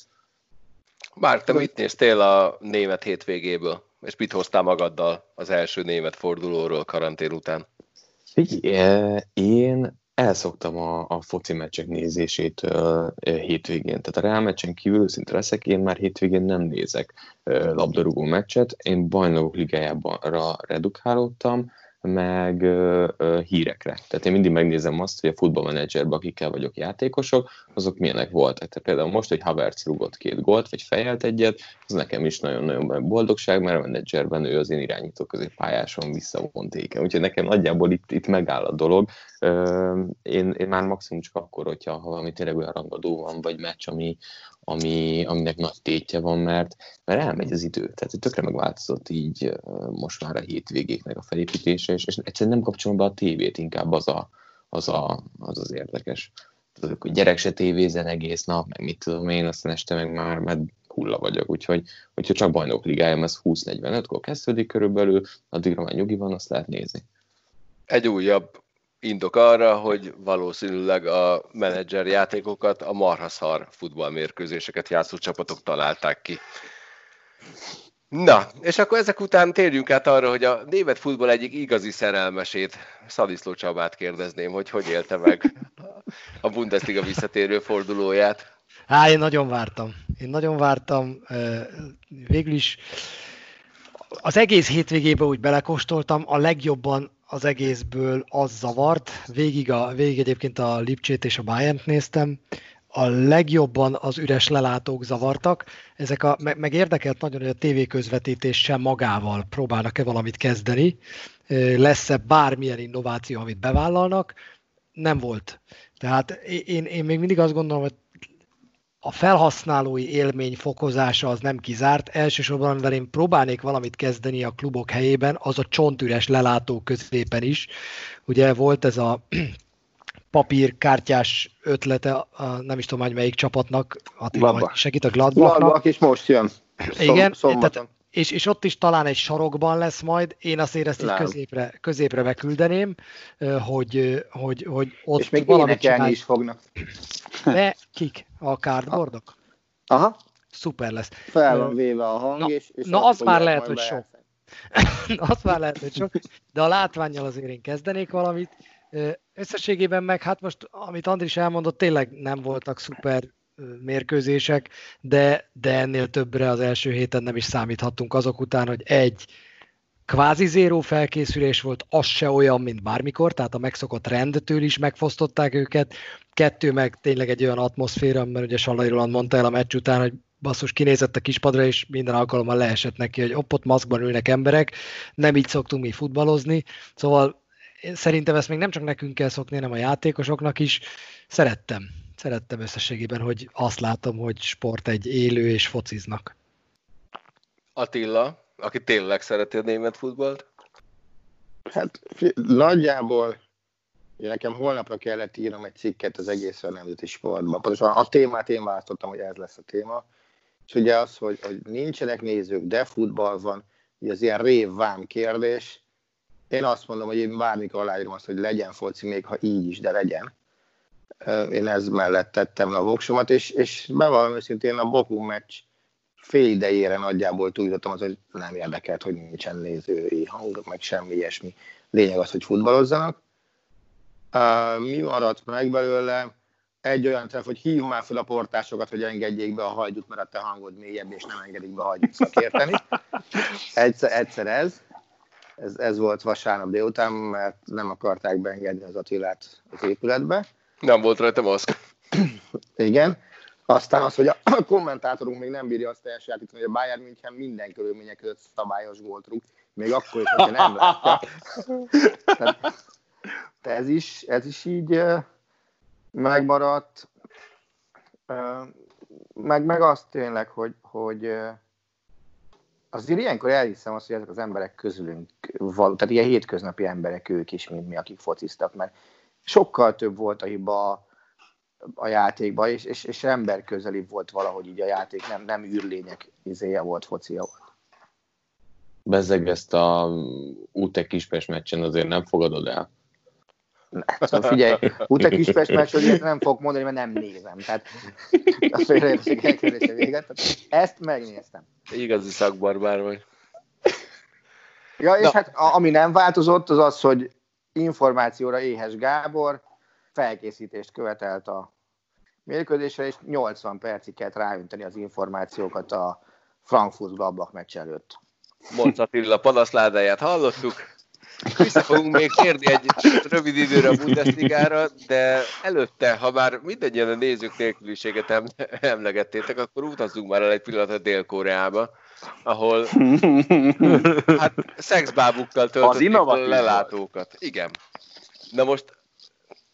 Bár te mit néztél a német hétvégéből, és mit hoztál magaddal az első német fordulóról karantén után? Én elszoktam a, a foci meccsek nézését uh, hétvégén. Tehát a Real meccsen kívül szinte leszek, én már hétvégén nem nézek uh, labdarúgó meccset. Én bajnokok ligájában redukálódtam, meg ö, ö, hírekre. Tehát én mindig megnézem azt, hogy a futballmenedzserben, akikkel vagyok játékosok, azok milyenek voltak. Tehát például most, hogy Havertz rugott két gólt, vagy fejelt egyet, az nekem is nagyon-nagyon boldogság, mert a menedzserben ő az én irányító pályáson visszavont éke. Úgyhogy nekem nagyjából itt, itt megáll a dolog. Ö, én, én már maximum csak akkor, hogyha valami tényleg olyan rangadó van, vagy meccs, ami, ami, aminek nagy tétje van, mert, mert elmegy az idő. Tehát tökre megváltozott így most már a hétvégéknek a felépítése, és, és egyszerűen nem kapcsolom be a tévét, inkább az a, az, a, az, az érdekes. Tehát, hogy gyerek se tévézen egész nap, meg mit tudom én, aztán este meg már mert hulla vagyok, úgyhogy hogyha csak bajnok ligájam, ez 20-45-kor kezdődik körülbelül, addigra már nyugi van, azt lehet nézni. Egy újabb indok arra, hogy valószínűleg a menedzser játékokat a marhaszar futballmérkőzéseket játszó csapatok találták ki. Na, és akkor ezek után térjünk át arra, hogy a német futball egyik igazi szerelmesét, Szadiszló Csabát kérdezném, hogy hogy élte meg a Bundesliga visszatérő fordulóját. Há, én nagyon vártam. Én nagyon vártam. Végül is az egész hétvégében úgy belekóstoltam, a legjobban az egészből az zavart. Végig, a, végig egyébként a Lipcsét és a bayern néztem. A legjobban az üres lelátók zavartak. Ezek a, meg, meg érdekelt nagyon, hogy a tévéközvetítés sem magával próbálnak-e valamit kezdeni. Lesz-e bármilyen innováció, amit bevállalnak? Nem volt. Tehát én, én még mindig azt gondolom, hogy a felhasználói élmény fokozása az nem kizárt. Elsősorban, amivel én próbálnék valamit kezdeni a klubok helyében, az a csontüres lelátó középen is. Ugye volt ez a papírkártyás ötlete, a, nem is tudom, hogy melyik csapatnak, Attila, segít a Gladbachnak. Gladbach is most jön. Igen, tehát, és, és ott is talán egy sarokban lesz majd, én azt ezt így középre, középre beküldeném, hogy, hogy, hogy ott És még csinál... is fognak. De kik? A cardboardok? Aha. Szuper lesz. Fel van véve a hang, na, és, és na az már lehet, hogy sok. az már lehet, hogy sok, de a látványjal azért én kezdenék valamit. Összességében meg, hát most, amit Andris elmondott, tényleg nem voltak szuper mérkőzések, de, de ennél többre az első héten nem is számíthattunk azok után, hogy egy kvázi zéró felkészülés volt, az se olyan, mint bármikor, tehát a megszokott rendtől is megfosztották őket. Kettő meg tényleg egy olyan atmoszféra, mert ugye Sallai Roland mondta el a meccs után, hogy basszus kinézett a kispadra, és minden alkalommal leesett neki, hogy ott, maszkban ülnek emberek, nem így szoktunk mi futballozni, szóval szerintem ezt még nem csak nekünk kell szokni, hanem a játékosoknak is. Szerettem szerettem összességében, hogy azt látom, hogy sport egy élő és fociznak. Attila, aki tényleg szereti a német futballt? Hát nagyjából Ugye nekem holnapra kellett írnom egy cikket az egész nemzeti sportban. Pontosan a témát én választottam, hogy ez lesz a téma. És ugye az, hogy, hogy nincsenek nézők, de futball van, ugye az ilyen rév-vám kérdés. Én azt mondom, hogy én bármikor aláírom azt, hogy legyen foci, még ha így is, de legyen. Én ez mellett tettem a voksomat, és, és bevallom őszintén a Bokum meccs fél idejére nagyjából tudottam az, hogy nem érdekelt, hogy nincsen nézői hang, meg semmi ilyesmi. Lényeg az, hogy futballozzanak. Mi maradt meg belőle? Egy olyan telefon, hogy hív már fel a portásokat, hogy engedjék be a hagyjut, mert a te hangod mélyebb, és nem engedik be a hagyjut szakérteni. Egyszer, egyszer ez. ez. Ez volt vasárnap délután, mert nem akarták beengedni az Attilát az épületbe. Nem volt rajta maszk. Igen. Aztán az, hogy a kommentátorunk még nem bírja azt elsajátítani, hogy a Bayern München minden körülmények között szabályos volt rúg, még akkor is, hogyha nem látja. Tehát, ez is, ez is így megmaradt. Meg, meg azt tényleg, hogy, hogy azért ilyenkor elhiszem azt, hogy ezek az emberek közülünk, tehát ilyen hétköznapi emberek ők is, mint mi, akik fociztak, mert sokkal több volt a hiba a játékban, és, és, és ember közelibb volt valahogy így a játék, nem, nem űrlények izéje volt, focia volt. Bezzeg ezt a Utek Kispes meccsen azért nem fogadod el. Szóval figyelj, Utek Kispest meccsről nem fogok mondani, mert nem nézem. Tehát a félreértések elkerülése véget. Tehát ezt megnéztem. Igazi szakbarbár vagy. Ja, és Na. hát ami nem változott, az az, hogy információra éhes Gábor felkészítést követelt a mérkőzésre, és 80 percig kellett ráünteni az információkat a Frankfurt Gladbach meccs előtt. Monsz Attila panaszládáját hallottuk. Vissza fogunk még térni egy rövid időre a Bundesligára, de előtte, ha már mindannyian a nézők nélküliséget emlegettétek, akkor utazzunk már el egy pillanat Dél-Koreába, ahol hát szexbábukkal töltötték a lelátókat. Igen. Na most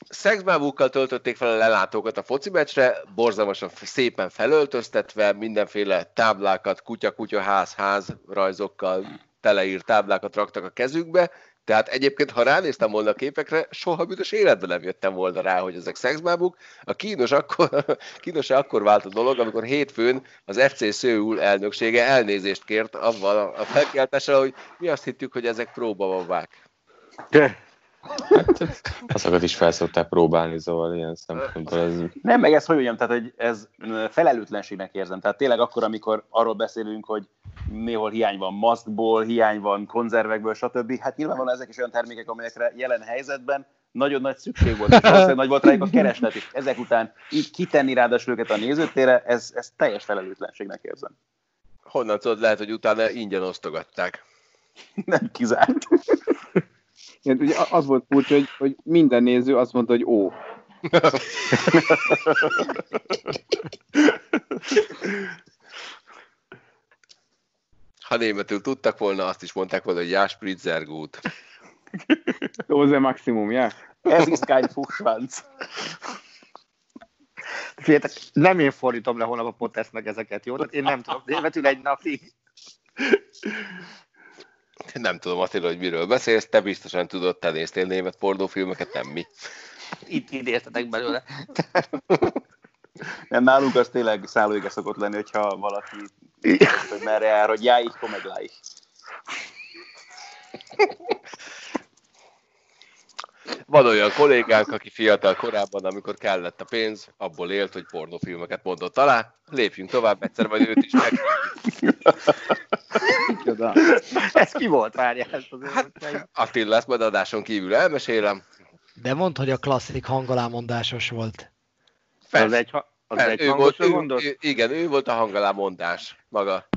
szexbábukkal töltötték fel a lelátókat a foci meccsre, borzalmasan szépen felöltöztetve, mindenféle táblákat, kutya-kutya, ház-ház rajzokkal teleírt táblákat raktak a kezükbe, tehát egyébként, ha ránéztem volna a képekre, soha büdös életben nem jöttem volna rá, hogy ezek szexbábuk. A kínos akkor, kínos akkor vált a dolog, amikor hétfőn az FC Szőül elnöksége elnézést kért avval a felkiáltással, hogy mi azt hittük, hogy ezek próbababák. Hát, azokat is felszokták próbálni, szóval ilyen szempontból ez... Nem, meg ez hogy mondjam, tehát hogy ez felelőtlenségnek érzem. Tehát tényleg akkor, amikor arról beszélünk, hogy néhol hiány van maszkból, hiány van konzervekből, stb. Hát nyilvánvalóan ezek is olyan termékek, amelyekre jelen helyzetben nagyon nagy szükség volt, és nagy volt rájuk a kereslet, és ezek után így kitenni ráadásul őket a nézőtére, ez, ez teljes felelőtlenségnek érzem. Honnan tudod, lehet, hogy utána ingyen osztogatták. Nem kizárt. Ugye az volt furcsa, hogy, hogy minden néző azt mondta, hogy ó. Ha németül tudtak volna, azt is mondták volna, hogy Ja, Spritzer gut. Dose Maximum, ja? Ez is kein Fuchsschwanz. Figyeljetek, nem én fordítom le holnap a podcastnek ezeket, jó? Tehát én nem tudom németül egy napig. Nem tudom, Attila, hogy miről beszélsz, te biztosan tudod, te néztél német pornófilmeket, nem mi. Itt idéztetek belőle. Nem, nálunk az tényleg szállóige szokott lenni, hogyha valaki hogy merre jár, hogy já, így meg. Van olyan kollégánk, aki fiatal korában, amikor kellett a pénz, abból élt, hogy pornófilmeket mondott alá. Lépjünk tovább, egyszer majd őt is meg. Ez ki volt, várjál? Hát, Attila, ezt majd adáson kívül elmesélem. De mondd, hogy a klasszik hangalámondásos volt. Persze. Az egy, az egy ő volt, ő, ő, igen, ő volt a hangalámondás maga.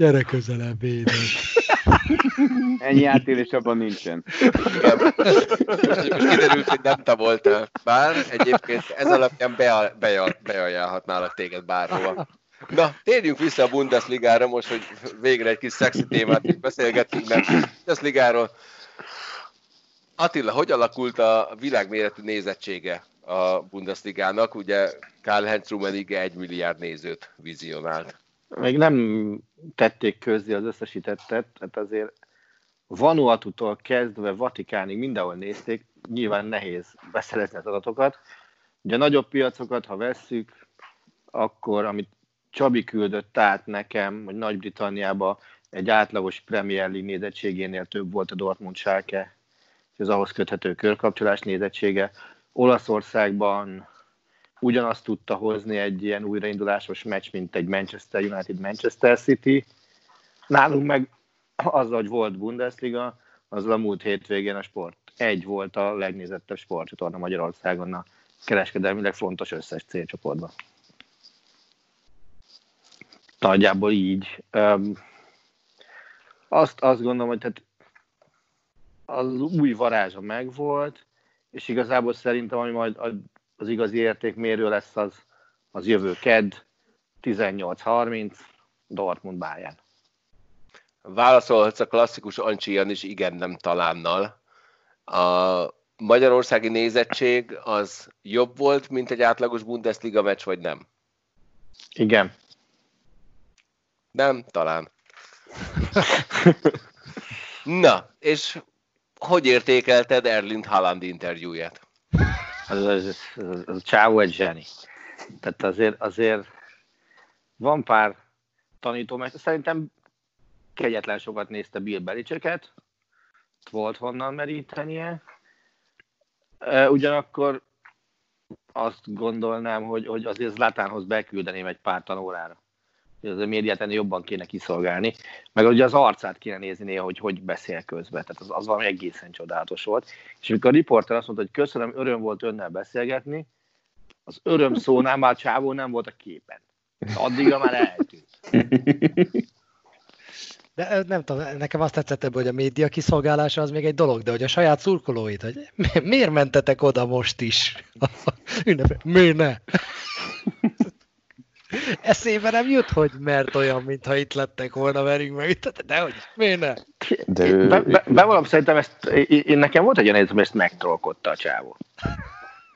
Gyere közelebb, édes. Ennyi átélés abban nincsen. Igen. Most kiderült, hogy nem te voltál. Bár egyébként ez alapján beajánlhatnálak téged bárhova. Na, térjünk vissza a Bundesligára most, hogy végre egy kis szexi témát is beszélgetünk, mert Bundesligáról. Attila, hogy alakult a világméretű nézettsége a Bundesligának? Ugye Karl-Heinz Rummenigge egy milliárd nézőt vizionált. Még nem tették közzé az összesítettet, tehát azért Vanuatu-tól kezdve Vatikánig mindenhol nézték, nyilván nehéz beszerezni az adatokat. Ugye a nagyobb piacokat, ha vesszük, akkor amit Csabi küldött át nekem, hogy Nagy-Britanniába egy átlagos Premier League nézettségénél több volt a Dortmund Schalke, és az ahhoz köthető körkapcsolás nézettsége. Olaszországban ugyanazt tudta hozni egy ilyen újraindulásos meccs, mint egy Manchester United-Manchester City. Nálunk meg az, hogy volt Bundesliga, az a múlt hétvégén a sport. Egy volt a legnézettebb sportcsatorna Magyarországon a kereskedelmileg fontos összes célcsoportban. Nagyjából így. Um, azt, azt gondolom, hogy tehát az új varázsa megvolt, és igazából szerintem, hogy majd az igazi értékmérő lesz, az, az jövő ked 18-30 Dortmund báján. Válaszolhatsz a klasszikus Ancsian is igen, nem talánnal. A magyarországi nézettség az jobb volt, mint egy átlagos Bundesliga meccs, vagy nem? Igen. Nem, talán. Na, és hogy értékelted Erlind Haaland interjúját? Az, az, az, az, a csávó egy zseni. Tehát azért, azért van pár tanító, mert szerintem kegyetlen sokat nézte Bill Belicseket, volt honnan merítenie. Ugyanakkor azt gondolnám, hogy, hogy azért Zlatánhoz beküldeném egy pár tanórára hogy az médiát jobban kéne kiszolgálni, meg ugye az arcát kéne nézni néha, hogy hogy beszél közben, tehát az, az valami egészen csodálatos volt. És amikor a riporter azt mondta, hogy köszönöm, öröm volt önnel beszélgetni, az öröm szónál már csávó nem volt a képen. Addigra már eltűnt. De nem tudom, nekem azt tetszett ebből, hogy a média kiszolgálása az még egy dolog, de hogy a saját szurkolóit, hogy miért mentetek oda most is? Ünnepe, miért ne? Eszébe nem jut, hogy mert olyan, mintha itt lettek volna velünk meg, de hogy miért ne? De ő... be, be, bevallom, szerintem ezt, én, nekem volt egy olyan érzem, ezt megtrollkodta a csávó.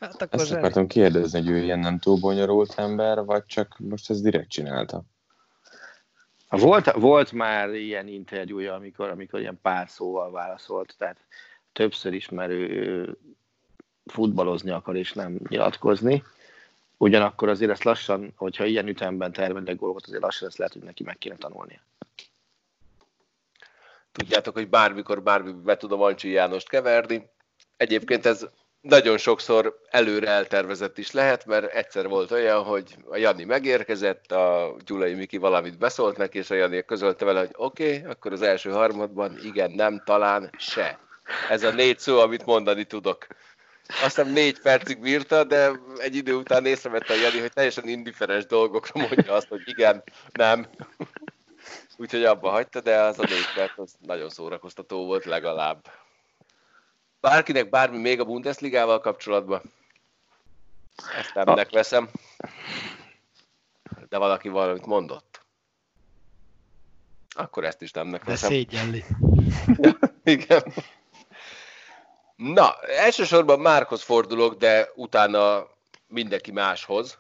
Hát akkor Ezt akartam kérdezni, hogy ő ilyen nem túl bonyolult ember, vagy csak most ez direkt csinálta? Volt, volt már ilyen interjúja, amikor, amikor ilyen pár szóval válaszolt, tehát többször is, mert ő futballozni akar és nem nyilatkozni. Ugyanakkor azért ezt lassan, hogyha ilyen ütemben termelnek gólokat, azért lassan ezt lehet, hogy neki meg kéne tanulnia. Tudjátok, hogy bármikor bármi be tudom Ancsi Jánost keverni. Egyébként ez nagyon sokszor előre eltervezett is lehet, mert egyszer volt olyan, hogy a Jani megérkezett, a Gyulai Miki valamit beszólt neki, és a Jani közölte vele, hogy oké, okay, akkor az első harmadban igen, nem, talán, se. Ez a négy szó, amit mondani tudok. Azt hiszem négy percig bírta, de egy idő után észrevette a Jani, hogy teljesen indiferens dolgokra mondja azt, hogy igen, nem. Úgyhogy abba hagyta, de az a négy perc az nagyon szórakoztató volt legalább. Bárkinek bármi még a Bundesligával kapcsolatban? Ezt nemnek veszem. De valaki valamit mondott. Akkor ezt is nemnek veszem. De szégyelli. igen. Na, elsősorban Márkhoz fordulok, de utána mindenki máshoz.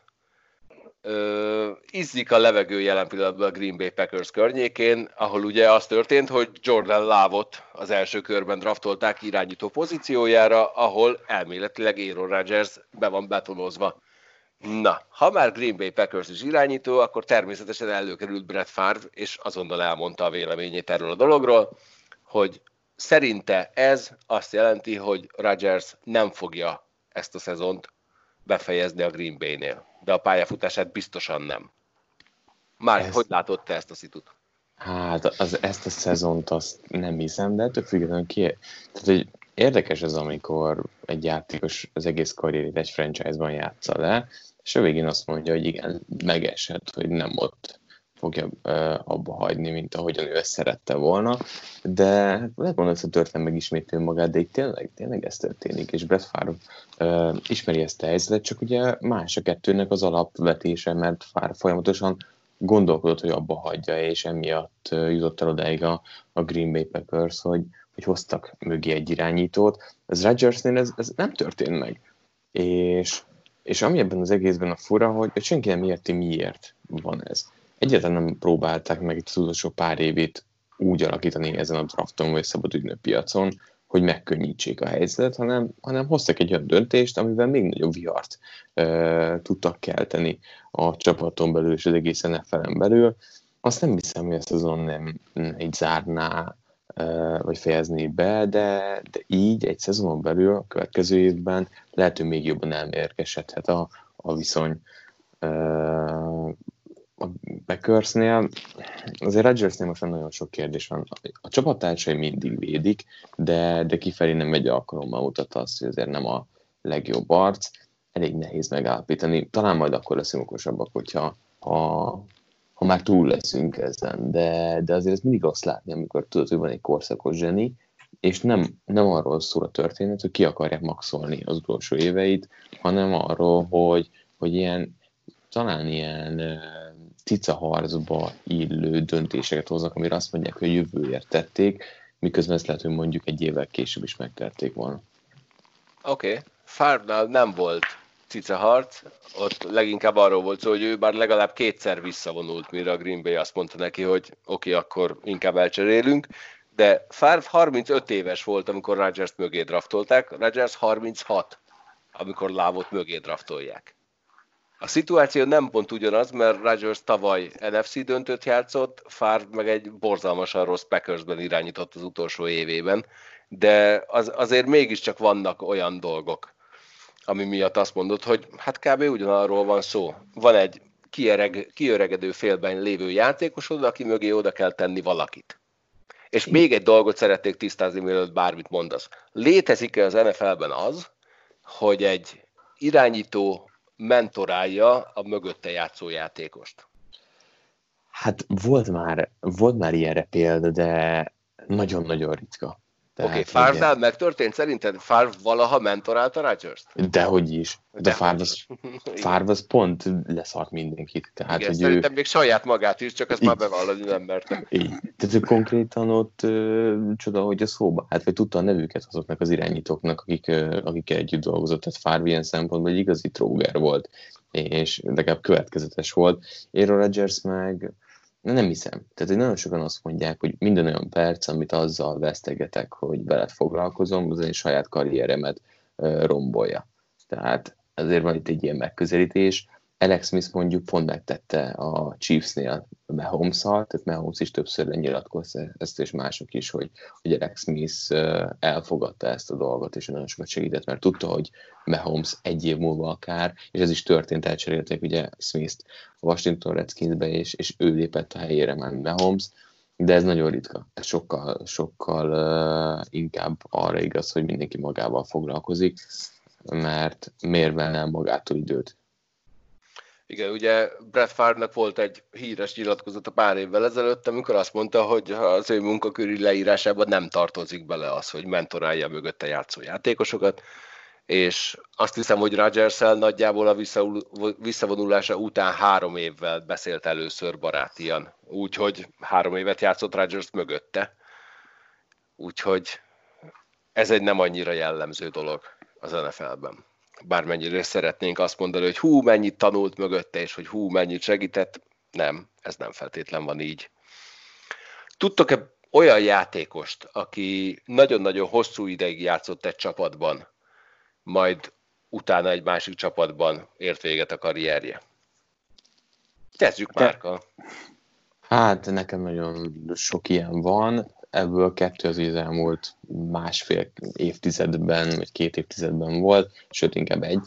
Ö, izzik a levegő jelen pillanatban a Green Bay Packers környékén, ahol ugye az történt, hogy Jordan Lávot az első körben draftolták irányító pozíciójára, ahol elméletileg Aaron Rodgers be van betonozva. Na, ha már Green Bay Packers is irányító, akkor természetesen előkerült Brett Favre, és azonnal elmondta a véleményét erről a dologról, hogy szerinte ez azt jelenti, hogy Rodgers nem fogja ezt a szezont befejezni a Green Bay-nél, de a pályafutását biztosan nem. Már ezt... hogy látod te ezt a szitut? Hát az, ezt a szezont azt nem hiszem, de több függetlenül ki... Tehát, hogy érdekes ez, amikor egy játékos az egész karrierét egy franchise-ban játsza le, és a végén azt mondja, hogy igen, megesett, hogy nem ott fogja abba hagyni, mint ahogyan ő ezt szerette volna, de hát lehet mondani, hogy a történet megismétli magát, de itt tényleg, tényleg ez történik, és Brett Favre uh, ismeri ezt a helyzetet, csak ugye más a kettőnek az alapvetése, mert Favre folyamatosan gondolkodott, hogy abba hagyja, és emiatt jutott el odáig a, a Green Bay Packers, hogy, hogy hoztak mögé egy irányítót. Ez Rodgersnél ez, ez nem történt meg. És, és ami ebben az egészben a fura, hogy senki nem érti, miért van ez egyáltalán nem próbálták meg itt az utolsó pár évét úgy alakítani ezen a drafton vagy szabad piacon, hogy megkönnyítsék a helyzetet, hanem, hanem hoztak egy olyan döntést, amivel még nagyobb vihart e, tudtak kelteni a csapaton belül és az egész NFL-en belül. Azt nem hiszem, hogy ezt azon nem egy zárná, e, vagy fejezni be, de, de így egy szezonon belül a következő évben lehet, hogy még jobban elmérkesedhet a, a viszony a Packersnél, azért Rodgersnél most nagyon sok kérdés van. A csapattársai mindig védik, de, de kifelé nem egy alkalommal mutatta azt, hogy azért nem a legjobb arc. Elég nehéz megállapítani. Talán majd akkor leszünk okosabbak, hogyha ha, ha már túl leszünk ezen. De, de azért ez mindig azt látni, amikor tudod, hogy van egy korszakos zseni, és nem, nem arról szól a történet, hogy ki akarják maxolni az utolsó éveit, hanem arról, hogy, hogy ilyen talán ilyen cica harcba illő döntéseket hoznak, amire azt mondják, hogy a jövőért tették, miközben ezt lehet, hogy mondjuk egy évvel később is megtették volna. Oké, okay. Fárnál nem volt cica harc, ott leginkább arról volt szó, hogy ő bár legalább kétszer visszavonult, mire a Green Bay azt mondta neki, hogy oké, okay, akkor inkább elcserélünk, de Favre 35 éves volt, amikor Rodgers mögé draftolták, Rodgers 36, amikor Lávot mögé draftolják. A szituáció nem pont ugyanaz, mert Rodgers tavaly NFC döntőt játszott, Favre meg egy borzalmasan rossz Packersben irányított az utolsó évében, de az, azért mégiscsak vannak olyan dolgok, ami miatt azt mondod, hogy hát kb. ugyanarról van szó. Van egy kiereg, kiöregedő félben lévő játékosod, aki mögé oda kell tenni valakit. És még egy dolgot szeretnék tisztázni, mielőtt bármit mondasz. Létezik-e az NFL-ben az, hogy egy irányító mentorálja a mögötte játszó játékost. Hát volt már, volt már ilyenre példa, de nagyon-nagyon ritka. Oké, okay, Fárnál megtörtént szerinted? Fár valaha mentorálta Rodgers-t? Dehogy is. De Fár az, Fár az pont leszart mindenkit. Tehát, Igen, hogy szerintem ő... még saját magát is, csak ezt így, már bevallani nem merte. Így. Tehát ő konkrétan ott ö, csoda, hogy a szóba hát vagy tudta a nevüket azoknak az irányítóknak, akik, ö, akikkel együtt dolgozott. Tehát Fár ilyen szempontból egy igazi tróger volt, és legalább következetes volt. Aaron Rodgers meg nem hiszem. Tehát, hogy nagyon sokan azt mondják, hogy minden olyan perc, amit azzal vesztegetek, hogy veled foglalkozom, az én saját karrieremet rombolja. Tehát azért van itt egy ilyen megközelítés. Alex Smith mondjuk pont megtette a Chiefsnél mahomes tehát Mahomes is többször lenyilatkozta ezt, és mások is, hogy, hogy Alex Smith elfogadta ezt a dolgot, és nagyon sokat segített, mert tudta, hogy Mahomes egy év múlva akár, és ez is történt, elcserélték ugye Smith-t a Washington Redskinsbe, és, és ő lépett a helyére már Mahomes, de ez nagyon ritka. Ez sokkal, sokkal uh, inkább arra igaz, hogy mindenki magával foglalkozik, mert miért nem magától időt igen, ugye Brett Favre-nak volt egy híres nyilatkozata pár évvel ezelőtt, amikor azt mondta, hogy az ő munkaköri leírásában nem tartozik bele az, hogy mentorálja mögötte játszó játékosokat, és azt hiszem, hogy rodgers nagyjából a visszavonulása után három évvel beszélt először barátian, úgyhogy három évet játszott Rodgers mögötte. Úgyhogy ez egy nem annyira jellemző dolog az NFL-ben bármennyire szeretnénk azt mondani, hogy hú, mennyit tanult mögötte, és hogy hú, mennyit segített, nem, ez nem feltétlen van így. Tudtok-e olyan játékost, aki nagyon-nagyon hosszú ideig játszott egy csapatban, majd utána egy másik csapatban ért véget a karrierje? Kezdjük Márka. Hát nekem nagyon sok ilyen van ebből kettő az az elmúlt másfél évtizedben, vagy két évtizedben volt, sőt inkább egy,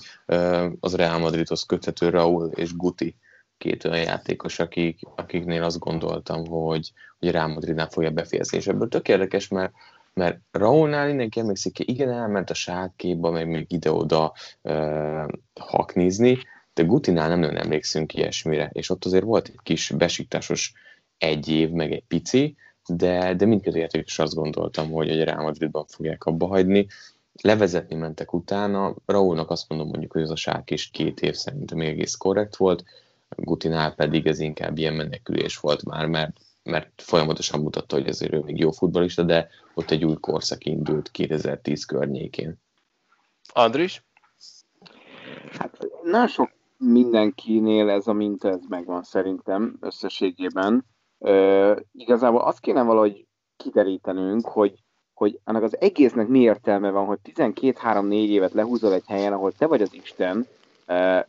az Real Madridhoz köthető Raúl és Guti, két olyan játékos, akik, akiknél azt gondoltam, hogy, hogy Real Madrid nem fogja befejezni, és ebből tök érdekes, mert mert Raúlnál mindenki emlékszik, hogy igen, elment a sárkéba, meg még ide-oda uh, haknizni, de Gutinál nem nagyon emlékszünk ilyesmire, és ott azért volt egy kis besiktásos egy év, meg egy pici, de, de mindkét is azt gondoltam, hogy egy Real Madridban fogják abba hagyni. Levezetni mentek utána, Raúlnak azt mondom mondjuk, hogy ez a sárk is két év szerintem még egész korrekt volt, Gutinál pedig ez inkább ilyen menekülés volt már, mert, mert folyamatosan mutatta, hogy ezért ő még jó futbalista, de ott egy új korszak indult 2010 környékén. Andris? Hát nagyon sok mindenkinél ez a minta, ez megvan szerintem összességében Igazából azt kéne valahogy kiderítenünk, hogy, hogy annak az egésznek mi értelme van, hogy 12-3-4 évet lehúzol egy helyen, ahol te vagy az Isten,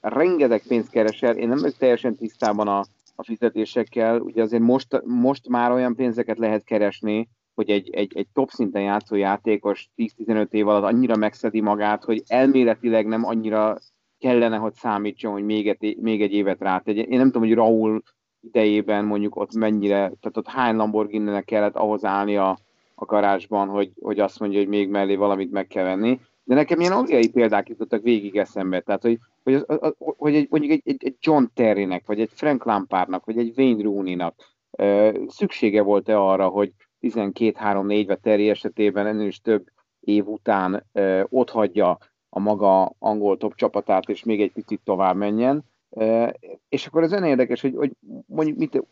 rengeteg pénzt keresel, én nem vagyok teljesen tisztában a, a fizetésekkel, ugye azért most, most már olyan pénzeket lehet keresni, hogy egy, egy, egy top szinten játszó játékos 10-15 év alatt annyira megszedi magát, hogy elméletileg nem annyira kellene, hogy számítson, hogy még egy, még egy évet rátegye. Én nem tudom, hogy Raúl idejében mondjuk ott mennyire, tehát ott hány lamborghini kellett ahhoz állni a, garázsban, hogy, hogy azt mondja, hogy még mellé valamit meg kell venni. De nekem ilyen angliai példák jutottak végig eszembe. Tehát, hogy, hogy, az, az, hogy egy, mondjuk egy, egy John Terrynek, vagy egy Frank Lampardnak, vagy egy Wayne Rooney-nak szüksége volt-e arra, hogy 12-3-4 vagy Terry esetében ennél is több év után ott hagyja a maga angol top csapatát, és még egy picit tovább menjen. És akkor ez olyan érdekes, hogy, hogy mondjuk mit,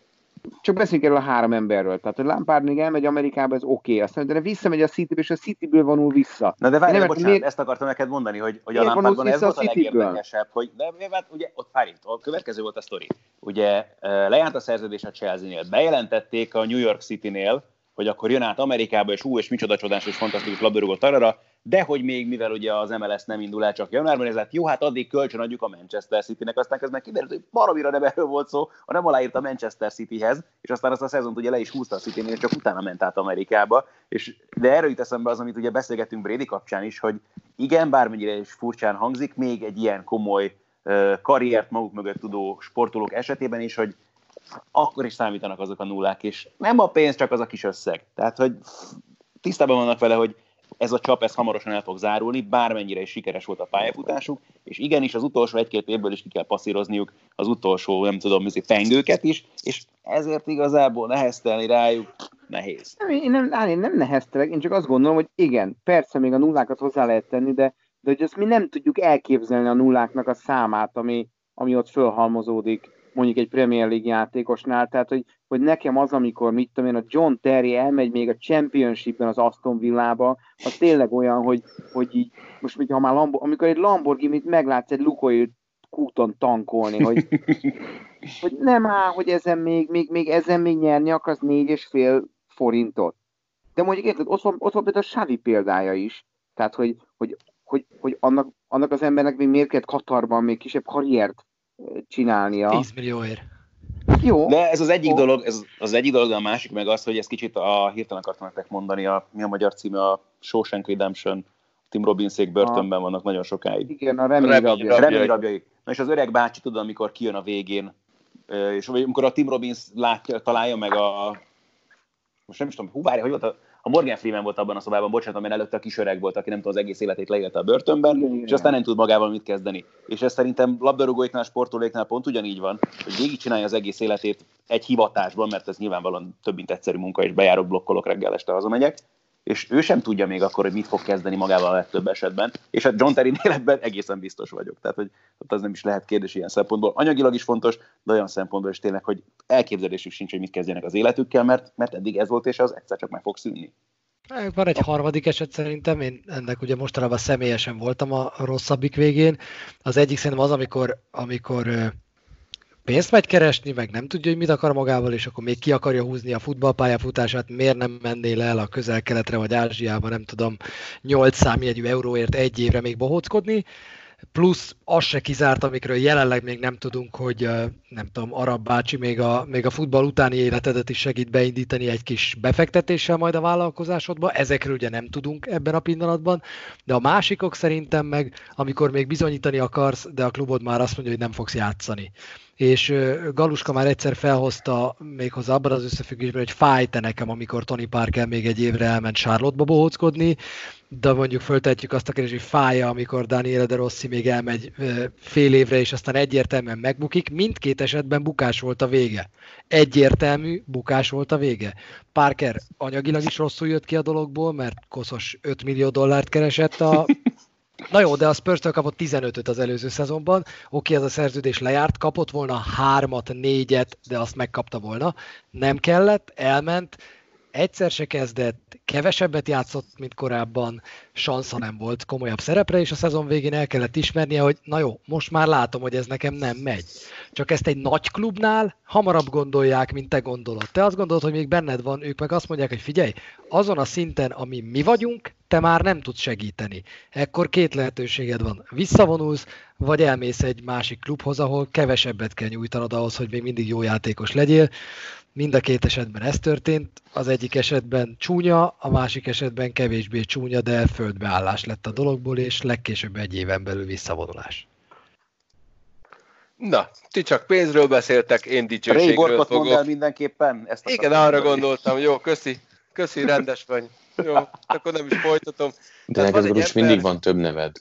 csak beszéljünk erről a három emberről. Tehát, hogy Lampard még elmegy Amerikába, ez oké. Okay. Aztán de visszamegy a City-be, és a Cityből vonul vissza. Na de várj, bocsánat, miért... ezt akartam neked mondani, hogy, hogy a Lampardban ez volt a, a legérdekesebb, hogy de, hát ugye ott várj, a következő volt a sztori. Ugye lejárt a szerződés a Chelsea-nél, bejelentették a New York City-nél, hogy akkor jön át Amerikába, és ú, és micsoda csodás és fantasztikus labdarúgó tarara, de hogy még mivel ugye az MLS nem indul el csak januárban, ezért jó, hát addig kölcsön adjuk a Manchester City-nek, aztán közben kiderült, hogy baromira nem erről volt szó, hanem aláírt a Manchester Cityhez, és aztán azt a szezont ugye le is húzta a city és csak utána ment át Amerikába. És, de erről jut eszembe az, amit ugye beszélgettünk Brady kapcsán is, hogy igen, bármennyire is furcsán hangzik, még egy ilyen komoly karriert maguk mögött tudó sportolók esetében is, hogy akkor is számítanak azok a nullák, és nem a pénz, csak az a kis összeg. Tehát, hogy tisztában vannak vele, hogy ez a csap ez hamarosan el fog zárulni, bármennyire is sikeres volt a pályafutásuk, és igenis az utolsó egy-két évből is ki kell passzírozniuk az utolsó, nem tudom, műzik fengőket is, és ezért igazából neheztelni rájuk nehéz. Nem, én nem, én nem neheztelek, én csak azt gondolom, hogy igen, persze még a nullákat hozzá lehet tenni, de, de hogy ezt mi nem tudjuk elképzelni a nulláknak a számát, ami, ami ott fölhalmozódik mondjuk egy Premier League játékosnál, tehát hogy, hogy nekem az, amikor mit tudom én, a John Terry elmegy még a Championshipben az Aston Villába, az tényleg olyan, hogy, hogy így, most ha már Lambo, amikor egy Lamborghini meglátsz egy Lukoil kúton tankolni, hogy, hogy nem áll, hogy ezen még, még, még ezen még nyerni akarsz négy és fél forintot. De mondjuk érted, ott van, ott van például a Xavi példája is, tehát hogy, hogy, hogy, hogy annak, annak az embernek még miért kellett Katarban még kisebb karriert csinálnia. 10 millióért. Jó. De ez az egyik oh. dolog, ez az egyik dolog, de a másik meg az, hogy ez kicsit a hirtelen akartam nektek mondani, a, mi a magyar címe, a Shawshank Redemption, Tim Robbinsék börtönben vannak nagyon sokáig. Igen, a remény rabjai. Remény rabjai. Na és az öreg bácsi, tudod, amikor kijön a végén, és amikor a Tim Robbins látja, találja meg a most nem is tudom, hú, várj, hogy volt a, a Morgan Freeman volt abban a szobában, bocsánat, mert előtte a kis öreg volt, aki nem tudom, az egész életét leélte a börtönben, igen, és aztán nem tud magával mit kezdeni. És ez szerintem labdarúgóiknál, sportolóiknál pont ugyanígy van, hogy végigcsinálja az egész életét egy hivatásban, mert ez nyilvánvalóan több mint egyszerű munka, és bejárok, blokkolok, reggel este hazamegyek, és ő sem tudja még akkor, hogy mit fog kezdeni magával a legtöbb esetben, és hát John Terry életben egészen biztos vagyok. Tehát, hogy ott az nem is lehet kérdés ilyen szempontból. Anyagilag is fontos, de olyan szempontból is tényleg, hogy elképzelésük sincs, hogy mit kezdjenek az életükkel, mert, mert eddig ez volt, és az egyszer csak meg fog szűnni. Van egy harmadik eset szerintem, én ennek ugye mostanában személyesen voltam a rosszabbik végén. Az egyik szerintem az, amikor, amikor pénzt megy keresni, meg nem tudja, hogy mit akar magával, és akkor még ki akarja húzni a futballpályafutását, miért nem mennél el a közel-keletre vagy Ázsiába, nem tudom, 8 számjegyű euróért egy évre még bohóckodni, plusz az se kizárt, amikről jelenleg még nem tudunk, hogy nem tudom, Arab bácsi még a, még a futball utáni életedet is segít beindítani egy kis befektetéssel majd a vállalkozásodba, ezekről ugye nem tudunk ebben a pillanatban, de a másikok szerintem meg, amikor még bizonyítani akarsz, de a klubod már azt mondja, hogy nem fogsz játszani és Galuska már egyszer felhozta méghozzá abban az összefüggésben, hogy fájte nekem, amikor Tony Parker még egy évre elment Charlotte-ba bohóckodni, de mondjuk föltetjük azt a kérdést, hogy fája, amikor Daniele de Rossi még elmegy fél évre, és aztán egyértelműen megbukik. Mindkét esetben bukás volt a vége. Egyértelmű bukás volt a vége. Parker anyagilag is rosszul jött ki a dologból, mert koszos 5 millió dollárt keresett a Na jó, de a spurs kapott 15-öt az előző szezonban. Oké, ez a szerződés lejárt, kapott volna 3-at, 4-et, de azt megkapta volna. Nem kellett, elment, egyszer se kezdett, kevesebbet játszott, mint korábban, sansza nem volt komolyabb szerepre, és a szezon végén el kellett ismernie, hogy na jó, most már látom, hogy ez nekem nem megy. Csak ezt egy nagy klubnál hamarabb gondolják, mint te gondolod. Te azt gondolod, hogy még benned van, ők meg azt mondják, hogy figyelj, azon a szinten, ami mi vagyunk, te már nem tudsz segíteni. Ekkor két lehetőséged van. Visszavonulsz, vagy elmész egy másik klubhoz, ahol kevesebbet kell nyújtanod ahhoz, hogy még mindig jó játékos legyél. Mind a két esetben ez történt, az egyik esetben csúnya, a másik esetben kevésbé csúnya, de földbeállás lett a dologból, és legkésőbb egy éven belül visszavonulás. Na, ti csak pénzről beszéltek, én dicsőségről fogok. mondd el mindenképpen. Ezt Igen, arra gondoltam. Jó, köszi. Köszi, rendes vagy. Jó, akkor nem is folytatom. De neked ember... is mindig van több neved.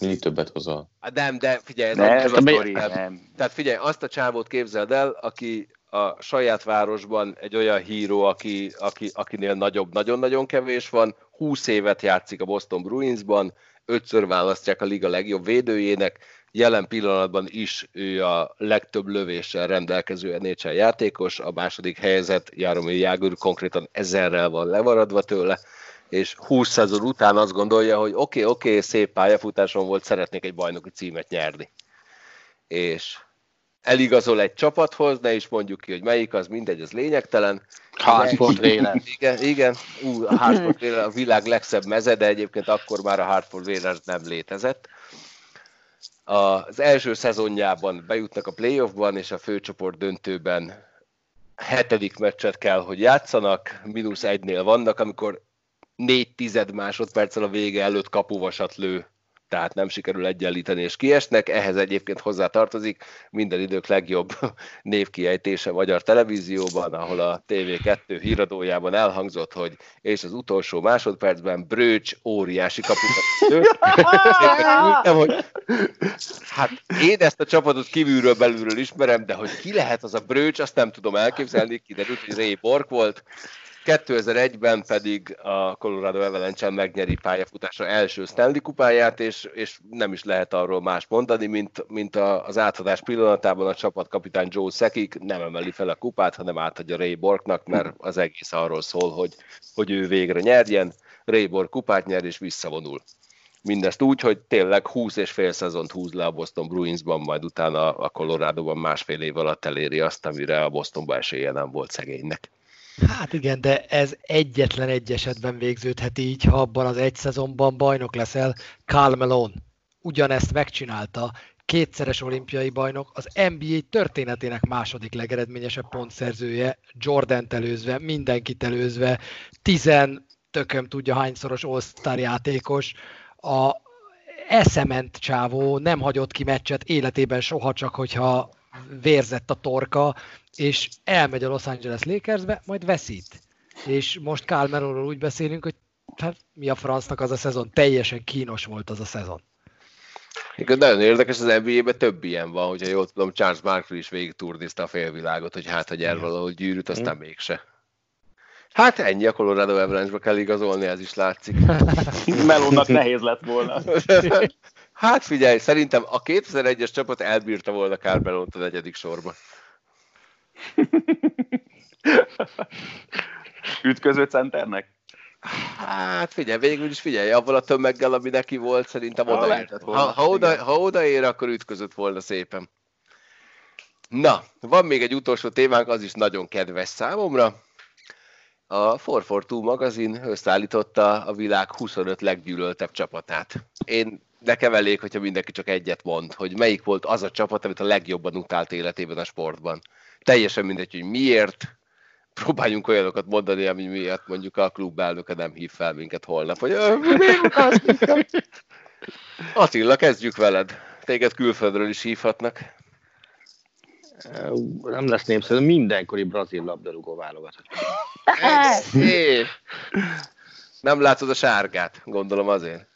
Mindig többet hozol. Hát nem, de figyelj, ez, ne, a, ez a sztori. Nem. Tehát figyelj, azt a csávót képzeld el, aki a saját városban egy olyan híró, aki, aki, akinél nagyobb, nagyon-nagyon kevés van, 20 évet játszik a Boston Bruinsban, ötször választják a liga legjobb védőjének, jelen pillanatban is ő a legtöbb lövéssel rendelkező NHL játékos, a második helyzet Jaromir Jágor konkrétan ezerrel van levaradva tőle, és 20 szezon után azt gondolja, hogy oké, okay, oké, okay, szép pályafutásom volt, szeretnék egy bajnoki címet nyerni. És eligazol egy csapathoz, ne is mondjuk ki, hogy melyik az, mindegy, az lényegtelen. Hartford Whalers. Igen, igen. Ú, a Hartford Whalers a világ legszebb meze, de egyébként akkor már a Hartford Whalers nem létezett. Az első szezonjában bejutnak a playoffban, és a főcsoport döntőben hetedik meccset kell, hogy játszanak, mínusz egynél vannak, amikor négy tized másodperccel a vége előtt kapuvasat lő tehát nem sikerül egyenlíteni és kiesnek. Ehhez egyébként hozzá tartozik minden idők legjobb névkiejtése magyar televízióban, ahol a TV2 híradójában elhangzott, hogy és az utolsó másodpercben Brőcs óriási kaput. hogy hát én ezt a csapatot kívülről belülről ismerem, de hogy ki lehet az a Brőcs, azt nem tudom elképzelni, kiderült, hogy Ray Bork volt, 2001-ben pedig a Colorado avalanche megnyeri pályafutása első Stanley kupáját, és, és nem is lehet arról más mondani, mint, mint a, az átadás pillanatában a csapatkapitány Joe Sekik nem emeli fel a kupát, hanem átadja Ray Borknak, mert az egész arról szól, hogy, hogy ő végre nyerjen, Ray Bork kupát nyer és visszavonul. Mindezt úgy, hogy tényleg 20 és fél szezont húz le a Boston Bruinsban, majd utána a Colorado-ban másfél év alatt eléri azt, amire a Bostonban esélye nem volt szegénynek. Hát igen, de ez egyetlen egy esetben végződhet így, ha abban az egy szezonban bajnok leszel. Carl Malone ugyanezt megcsinálta, kétszeres olimpiai bajnok, az NBA történetének második legeredményesebb pontszerzője, jordan előzve, mindenkit előzve, tizen tököm tudja hányszoros all játékos, a eszement csávó nem hagyott ki meccset életében soha, csak hogyha vérzett a torka, és elmegy a Los Angeles Lakersbe, majd veszít. És most Kyle úgy beszélünk, hogy hát mi a francnak az a szezon, teljesen kínos volt az a szezon. Igen, nagyon érdekes, az NBA-ben több ilyen van, hogyha jól tudom, Charles Barkley is végig turnizta a félvilágot, hogy hát, hogy el valahogy gyűrűt, aztán mégse. Hát ennyi a Colorado avalanche kell igazolni, ez is látszik. Melónak nehéz lett volna. hát figyelj, szerintem a 2001-es csapat elbírta volna Carmelont a negyedik sorba. Ütköző centernek? Hát figyelj, végül is figyelj, avval a tömeggel, ami neki volt, szerintem odaértett volna. Ha, ha, oda, ha odaér, akkor ütközött volna szépen. Na, van még egy utolsó témánk, az is nagyon kedves számomra. A 442 magazin összeállította a világ 25 leggyűlöltebb csapatát. Én nekem elég, hogyha mindenki csak egyet mond, hogy melyik volt az a csapat, amit a legjobban utált életében a sportban teljesen mindegy, hogy miért, próbáljunk olyanokat mondani, ami miatt mondjuk a klub elnöke nem hív fel minket holnap, hogy Attila, kezdjük veled. Téged külföldről is hívhatnak. Nem lesz népszerű, mindenkori brazil labdarúgó válogatott. Nem látod a sárgát, gondolom azért.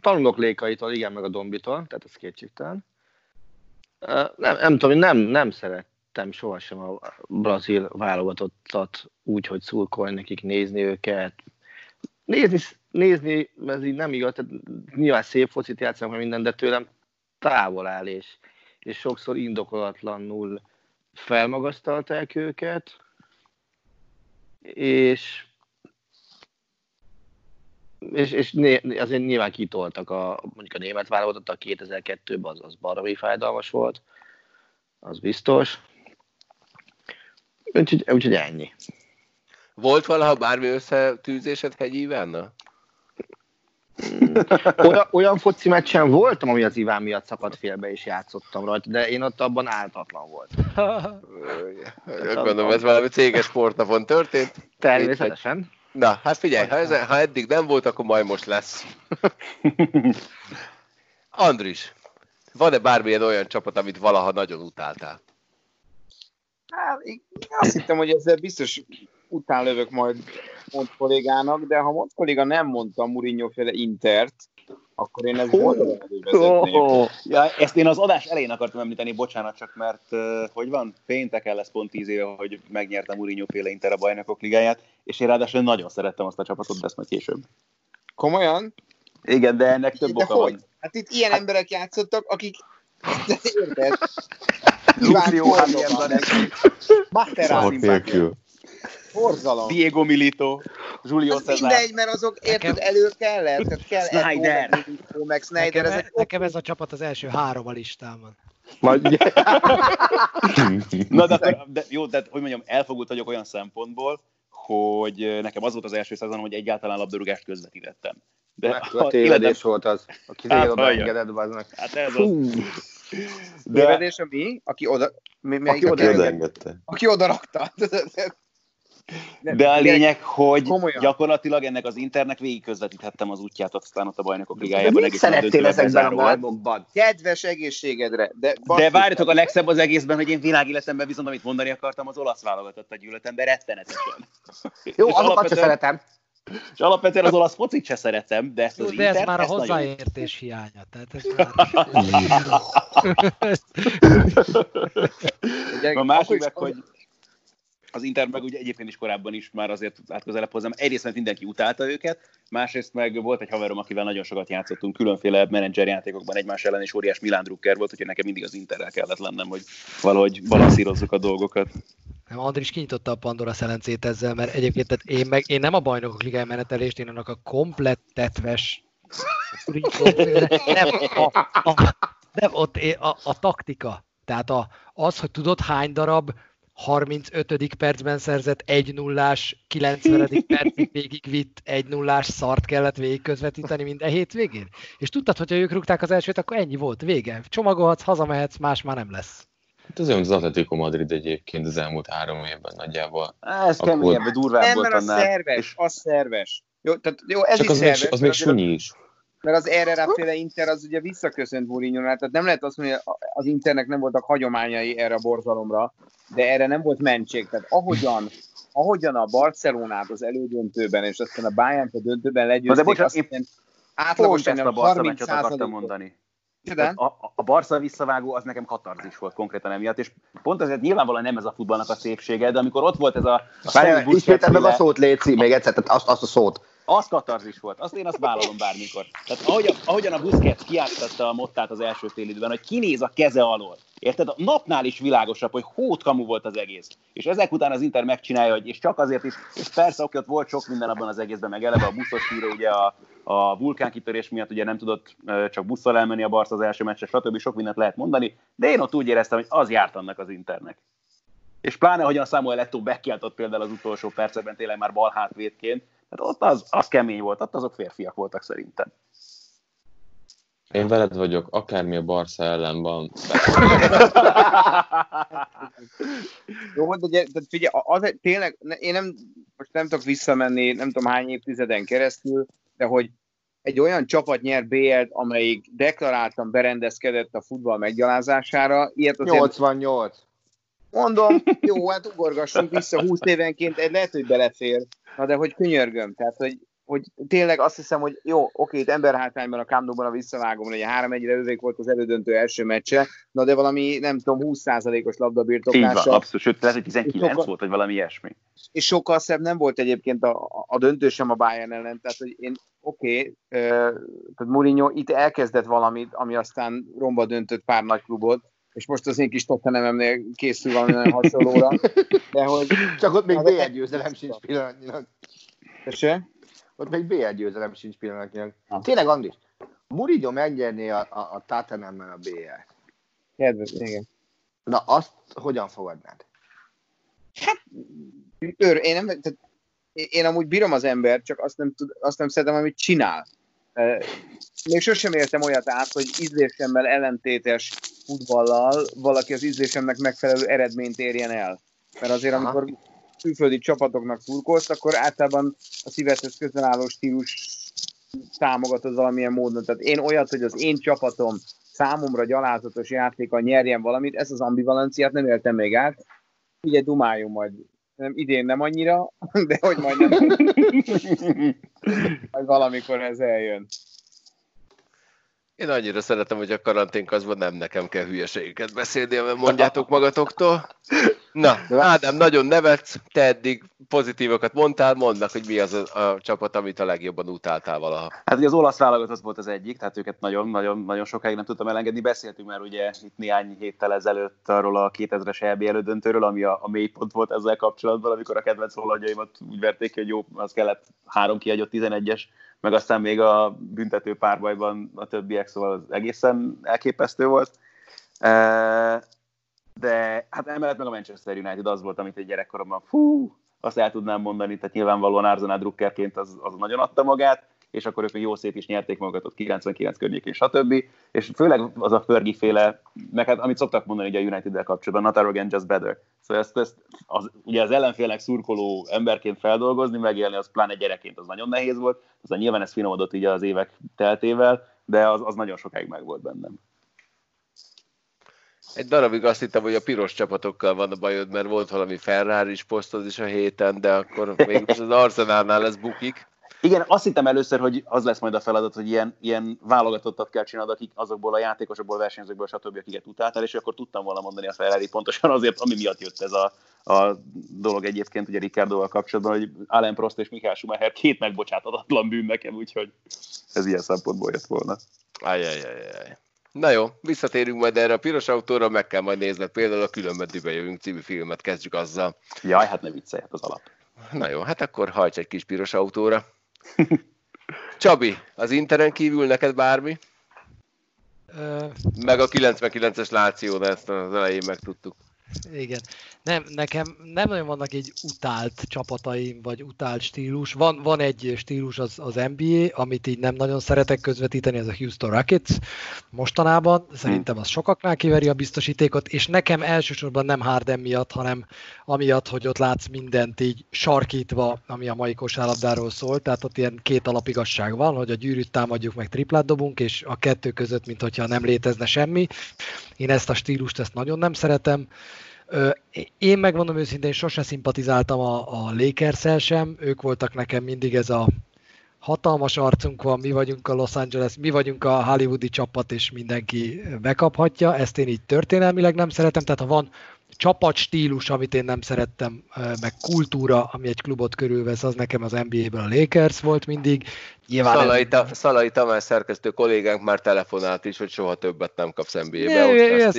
Tanulok lékaitól, igen, meg a dombitól, tehát ez kétségtelen. Nem, nem tudom, nem, nem szerettem sohasem a brazil válogatottat úgy, hogy szurkolj nekik, nézni őket. Nézni, nézni ez így nem igaz, tehát nyilván szép focit játszanak minden, de tőlem távol áll, és, és sokszor indokolatlanul felmagasztalták őket, és és, és né, azért nyilván kitoltak a, mondjuk a német válogatott a 2002-ben, az, az baromi fájdalmas volt, az biztos. Úgyhogy, úgyhogy ennyi. Volt valaha bármi összetűzésed Hegyi Ivánnal? olyan, olyan foci meccsen voltam, ami az Iván miatt szakadt félbe, és játszottam rajta, de én ott abban áltatlan voltam. Gondolom, ez valami céges sportnapon történt. Természetesen. Na, hát figyelj, ha, ez, ha eddig nem volt, akkor majd most lesz. Andris, van-e bármilyen olyan csapat, amit valaha nagyon utáltál? Hát, én azt hittem, hogy ezzel biztos után lövök majd Mont kollégának, de ha Mont kolléga nem mondta a Mourinho féle Intert, akkor én ezt oh, oh, ja, Ezt én az adás elején akartam említeni, bocsánat, csak mert uh, hogy van, pénteken lesz pont tíz éve, hogy megnyertem Mourinho féle Inter a bajnokok ligáját, és én ráadásul nagyon szerettem azt a csapatot, de ezt majd később. Komolyan? Igen, de ennek több de oka hogy? van. Hát itt ilyen hát... emberek játszottak, akik érted? Lucio Hernandez, Materazzi Borzalom. Diego Milito, Julio az Cesar. Mindegy, mert azok érted, nekem... elő kellett, tehát kell Snyder. Milito, meg Snyder. Nekem, ezek... nekem ez a csapat az első három a listámon. Majd... Na, de, de, jó, de hogy mondjam, elfogult vagyok olyan szempontból, hogy nekem az volt az első szezonom, hogy egyáltalán labdarúgást közvetítettem. De a tévedés volt az, aki hát, oda engedett, baznak. Hát ez az. De... Tévedés a mi? Aki oda... Mi, aki, oda engedte. Aki oda rakta. De a lényeg, hogy komolyan. gyakorlatilag ennek az internek végig közvetíthettem az útját aztán ott a bajnokok ligájában. De mit szerettél ezekben a bajnokban? Kedves egészségedre. De, de várjatok, a legszebb az egészben, hogy én világéletemben viszont amit mondani akartam, az olasz válogatott a gyűlöletem, de rettenetesen. Jó, azokat sem szeretem. És alapvetően az olasz focit se szeretem, de ezt az Jó, de ez már a hozzáértés nagyon... hiánya. Tehát ez már... a másik meg, hogy az Inter meg ugye egyébként is korábban is már azért át közelebb hozzám. Egyrészt mert mindenki utálta őket, másrészt meg volt egy haverom, akivel nagyon sokat játszottunk különféle menedzser játékokban egymás ellen, és óriás Milán Drucker volt, úgyhogy nekem mindig az Interrel kellett lennem, hogy valahogy balanszírozzuk a dolgokat. Nem, Andris kinyitotta a Pandora szelencét ezzel, mert egyébként tehát én, meg, én nem a bajnokok ligája menetelést, én annak a komplett tetves nem, a, a, nem ott a, a, taktika. Tehát a, az, hogy tudod hány darab 35. percben szerzett 1 0 90. percig végigvitt 1 0 szart kellett végig közvetíteni minden hétvégén? És tudtad, hogy ha ők rúgták az elsőt, akkor ennyi volt, vége. Csomagolhatsz, hazamehetsz, más már nem lesz. Hát az olyan az Atletico Madrid egyébként az elmúlt három évben nagyjából. Ez akkor... keményebb, durvább nem, volt annál. szerves, és... az szerves. Jó, tehát, jó, ez Csak is az szerves. Még, az még sunyi is. Mert az erre féle Inter az ugye visszaköszönt mourinho tehát nem lehet azt mondani, hogy az Internek nem voltak hagyományai erre a borzalomra, de erre nem volt mentség. Tehát ahogyan, ahogyan a Barcelonát az elődöntőben, és aztán a Bayern a döntőben legyőzték, de bocsánat, azt én átlagosan a Barca meccset akartam mondani. A, a Barca visszavágó az nekem katarzis volt konkrétan emiatt, és pont azért nyilvánvalóan nem ez a futballnak a szépsége, de amikor ott volt ez a... a Ismétel meg a szót, Léci, még egyszer, tehát azt, azt a szót. Az katarzis volt, azt én azt vállalom bármikor. Tehát ahogyan, ahogyan a Busquets kiállította a mottát az első fél időben, hogy kinéz a keze alól. Érted? A napnál is világosabb, hogy hótkamu volt az egész. És ezek után az Inter megcsinálja, hogy és csak azért is, és persze oké, ott volt sok minden abban az egészben, meg eleve a buszos híró, ugye a, a vulkánkitörés miatt ugye nem tudott csak busszal elmenni a Barca az első meccsre, stb. sok mindent lehet mondani, de én ott úgy éreztem, hogy az járt annak az Internek. És pláne, hogy a Samuel Eto'o bekiáltott például az utolsó percekben tényleg már bal hátvédként, tehát ott az, az kemény volt, ott azok férfiak voltak szerintem. Én veled vagyok, akármi a Barca ellen van. Jó, de, de figyelj, az, tényleg, én nem, most nem tudok visszamenni, nem tudom hány évtizeden keresztül, de hogy egy olyan csapat nyer BL-t, amelyik deklaráltan berendezkedett a futball meggyalázására, ilyet azért... 88. Mondom, jó, hát ugorgassunk vissza 20 évenként, egy lehet, hogy belefér, na de hogy könyörgöm, tehát hogy, hogy tényleg azt hiszem, hogy jó, oké, itt emberhátrányban a Kámdóban a visszavágom, hogy a 3 1 övék volt az elődöntő első meccse, na de valami, nem tudom, 20%-os labdabirtoklása. Így van, abszolút, sőt, lehet, hogy 19 sokkal, volt, vagy valami ilyesmi. És sokkal szebb nem volt egyébként a, a döntő sem a Bayern ellen, tehát hogy én oké, okay, tehát Mourinho itt elkezdett valamit, ami aztán romba döntött pár nagy klubot, és most az én kis Tottenhamemnél készül valami nagyon hasonlóra. De hogy, Csak ott még B1 győzelem sincs pillanatnyilag. Tesse? ott még BL győzelem sincs pillanatnyilag. Tényleg, Andris, Murigyó megnyerné a, a, a Tottenhammel a BL. Kedves, igen. Na azt hogyan fogadnád? Hát, őr, én nem, tehát én amúgy bírom az ember, csak azt nem, tud, azt nem szeretem, amit csinál. Még sosem értem olyat át, hogy ízlésemmel ellentétes futballal valaki az ízlésemnek megfelelő eredményt érjen el. Mert azért, Aha. amikor külföldi csapatoknak szurkolsz, akkor általában a szívedhez közel álló stílus támogatod valamilyen módon. Tehát én olyat, hogy az én csapatom számomra gyalázatos játéka nyerjen valamit, ezt az ambivalenciát nem éltem még át. Ugye dumáljunk majd. Nem, idén nem annyira, de hogy majd nem. valamikor ez eljön. Én annyira szeretem, hogy a karanténkazban nem nekem kell hülyeségeket beszélni, mert mondjátok magatoktól. Na, Ádám, nagyon nevetsz, te eddig pozitívokat mondtál, mondnak, hogy mi az a, a csapat, amit a legjobban utáltál valaha. Hát ugye az olasz válogatott volt az egyik, tehát őket nagyon-nagyon sokáig nem tudtam elengedni. Beszéltünk már ugye itt néhány héttel ezelőtt arról a 2000-es EB elődöntőről, ami a, a mélypont volt ezzel kapcsolatban, amikor a kedvenc hollandjaimat úgy verték hogy jó, az kellett három kiagyott 11-es meg aztán még a büntető párbajban a többiek, szóval az egészen elképesztő volt. De hát emellett meg a Manchester United az volt, amit egy gyerekkoromban fú, azt el tudnám mondani, tehát nyilvánvalóan Arsenal drukkerként az, az nagyon adta magát, és akkor ők jó szét is nyerték magukat ott 99 környékén, stb. És főleg az a Fergie féle, meg hát amit szoktak mondani ugye a United-del kapcsolatban, not arrogant, just better. Szóval ezt, ezt az, ugye az ellenfélnek szurkoló emberként feldolgozni, megélni, az pláne gyerekként az nagyon nehéz volt, aztán nyilván ez finomodott így az évek teltével, de az, az nagyon sokáig meg volt bennem. Egy darabig azt hittem, hogy a piros csapatokkal van a bajod, mert volt valami ferrari is posztod is a héten, de akkor még az Arsenalnál lesz bukik. Igen, azt hittem először, hogy az lesz majd a feladat, hogy ilyen, ilyen válogatottat kell csinálni, akik azokból a játékosokból, versenyzőkből, stb. akiket utáltál, és akkor tudtam volna mondani a Ferrari pontosan azért, ami miatt jött ez a, a dolog egyébként ugye Ricardoval kapcsolatban, hogy Alain Prost és Michael Schumacher két megbocsátatatlan bűn nekem, úgyhogy ez ilyen szempontból jött volna. Ajajajaj. Na jó, visszatérünk majd erre a piros autóra, meg kell majd nézned például a Különben jövünk című filmet, kezdjük azzal. Jaj, hát ne viccelj, hát az alap. Na jó, hát akkor hajts egy kis piros autóra. Csabi, az Interen kívül neked bármi? Meg a 99-es Láció, de ezt az elején megtudtuk. Igen. Nem, nekem nem nagyon vannak egy utált csapataim, vagy utált stílus. Van, van egy stílus az, az NBA, amit így nem nagyon szeretek közvetíteni, ez a Houston Rockets mostanában. Szerintem az sokaknál kiveri a biztosítékot, és nekem elsősorban nem Harden miatt, hanem amiatt, hogy ott látsz mindent így sarkítva, ami a mai kosárlabdáról szól. Tehát ott ilyen két alapigasság van, hogy a gyűrűt támadjuk, meg triplát dobunk, és a kettő között, mint hogyha nem létezne semmi. Én ezt a stílust, ezt nagyon nem szeretem. Én megmondom őszintén, sose szimpatizáltam a, a lakers sem, ők voltak nekem mindig ez a hatalmas arcunk van, mi vagyunk a Los Angeles, mi vagyunk a hollywoodi csapat, és mindenki bekaphatja, ezt én így történelmileg nem szeretem, tehát ha van csapat stílus, amit én nem szerettem, meg kultúra, ami egy klubot körülvesz, az nekem az NBA-ben a Lakers volt mindig. Nyilván Szalai, ta, Szalai Tamás szerkesztő kollégánk már telefonált is, hogy soha többet nem kapsz NBA-be. Ne, ezt,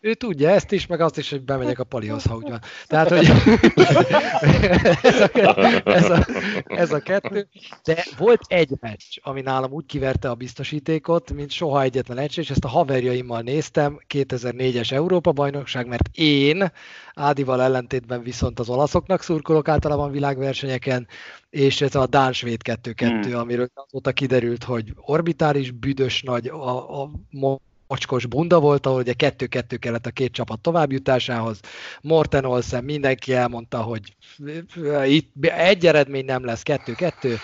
ő tudja ezt is, meg azt is, hogy bemegyek a palihoz, ha úgy van. Tehát, hogy ez, a, ez, a, ez a kettő. De volt egy meccs, ami nálam úgy kiverte a biztosítékot, mint soha egyetlen egy, és ezt a haverjaimmal néztem, 2004-es Európa-bajnokság, mert én Ádival ellentétben viszont az olaszoknak szurkolok általában világversenyeken, és ez a Dán-Svéd 2-2, hmm. amiről azóta kiderült, hogy orbitális, büdös nagy a, a mocskos bunda volt, ahol ugye kettő-kettő kellett a két csapat továbbjutásához. Morten Olsen mindenki elmondta, hogy itt egy eredmény nem lesz, kettő-kettő.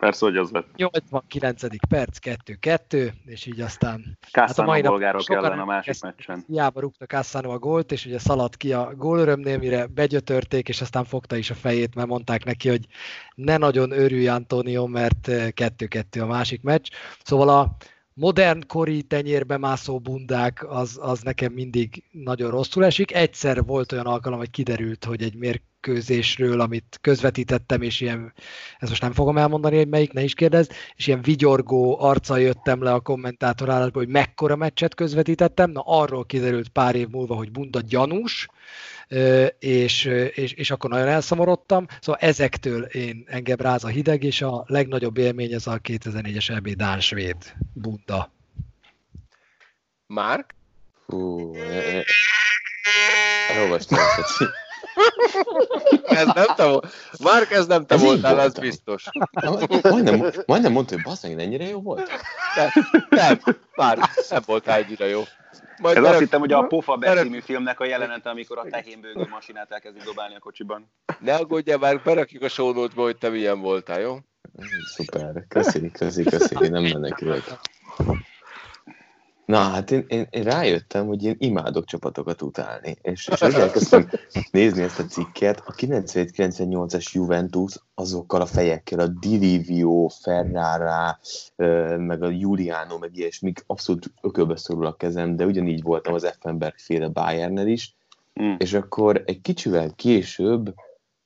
Persze, hogy az lett. 89. perc, 2-2, és így aztán... Kászánó hát a mai bolgárok ellen a másik ezt, meccsen. Hiába rúgta Kászánó a gólt, és ugye szaladt ki a gólörömnél, mire begyötörték, és aztán fogta is a fejét, mert mondták neki, hogy ne nagyon örülj Antonio, mert 2-2 a másik meccs. Szóval a, modern kori tenyérbe mászó bundák, az, az nekem mindig nagyon rosszul esik. Egyszer volt olyan alkalom, hogy kiderült, hogy egy mér, mérkőzésről, amit közvetítettem, és ilyen, ezt most nem fogom elmondani, hogy melyik, ne is kérdezd, és ilyen vigyorgó arccal jöttem le a kommentátor állásba, hogy mekkora meccset közvetítettem, na arról kiderült pár év múlva, hogy bunda gyanús, és, és, és akkor nagyon elszomorodtam. Szóval ezektől én engem ráz a hideg, és a legnagyobb élmény ez a 2004-es EB Dán-Svéd bunda. Márk? Hú, Elolvastam. Ez nem te Márk, ez nem te ez voltál, ez biztos. Majdnem, majdnem mondta, hogy basz, ennyire jó volt? Nem, nem, már nem voltál ennyire jó. Majd Ez azt hittem, hogy a Pofa című filmnek a jelenete, amikor a tehénbőgő masinát elkezdi dobálni a kocsiban. Ne aggódjál már, berakjuk a show hogy te milyen voltál, jó? Szuper, köszi, köszi, köszi, nem menekülök. Na, hát én, én, én rájöttem, hogy én imádok csapatokat utálni, és, és elkezdtem nézni ezt a cikket, a 97-98-es Juventus azokkal a fejekkel, a Dilivio, Ferrara, meg a Giuliano, meg ilyesmik, abszolút ökölbe szorul a kezem, de ugyanígy voltam az Effenberg féle Bayernnel is, mm. és akkor egy kicsivel később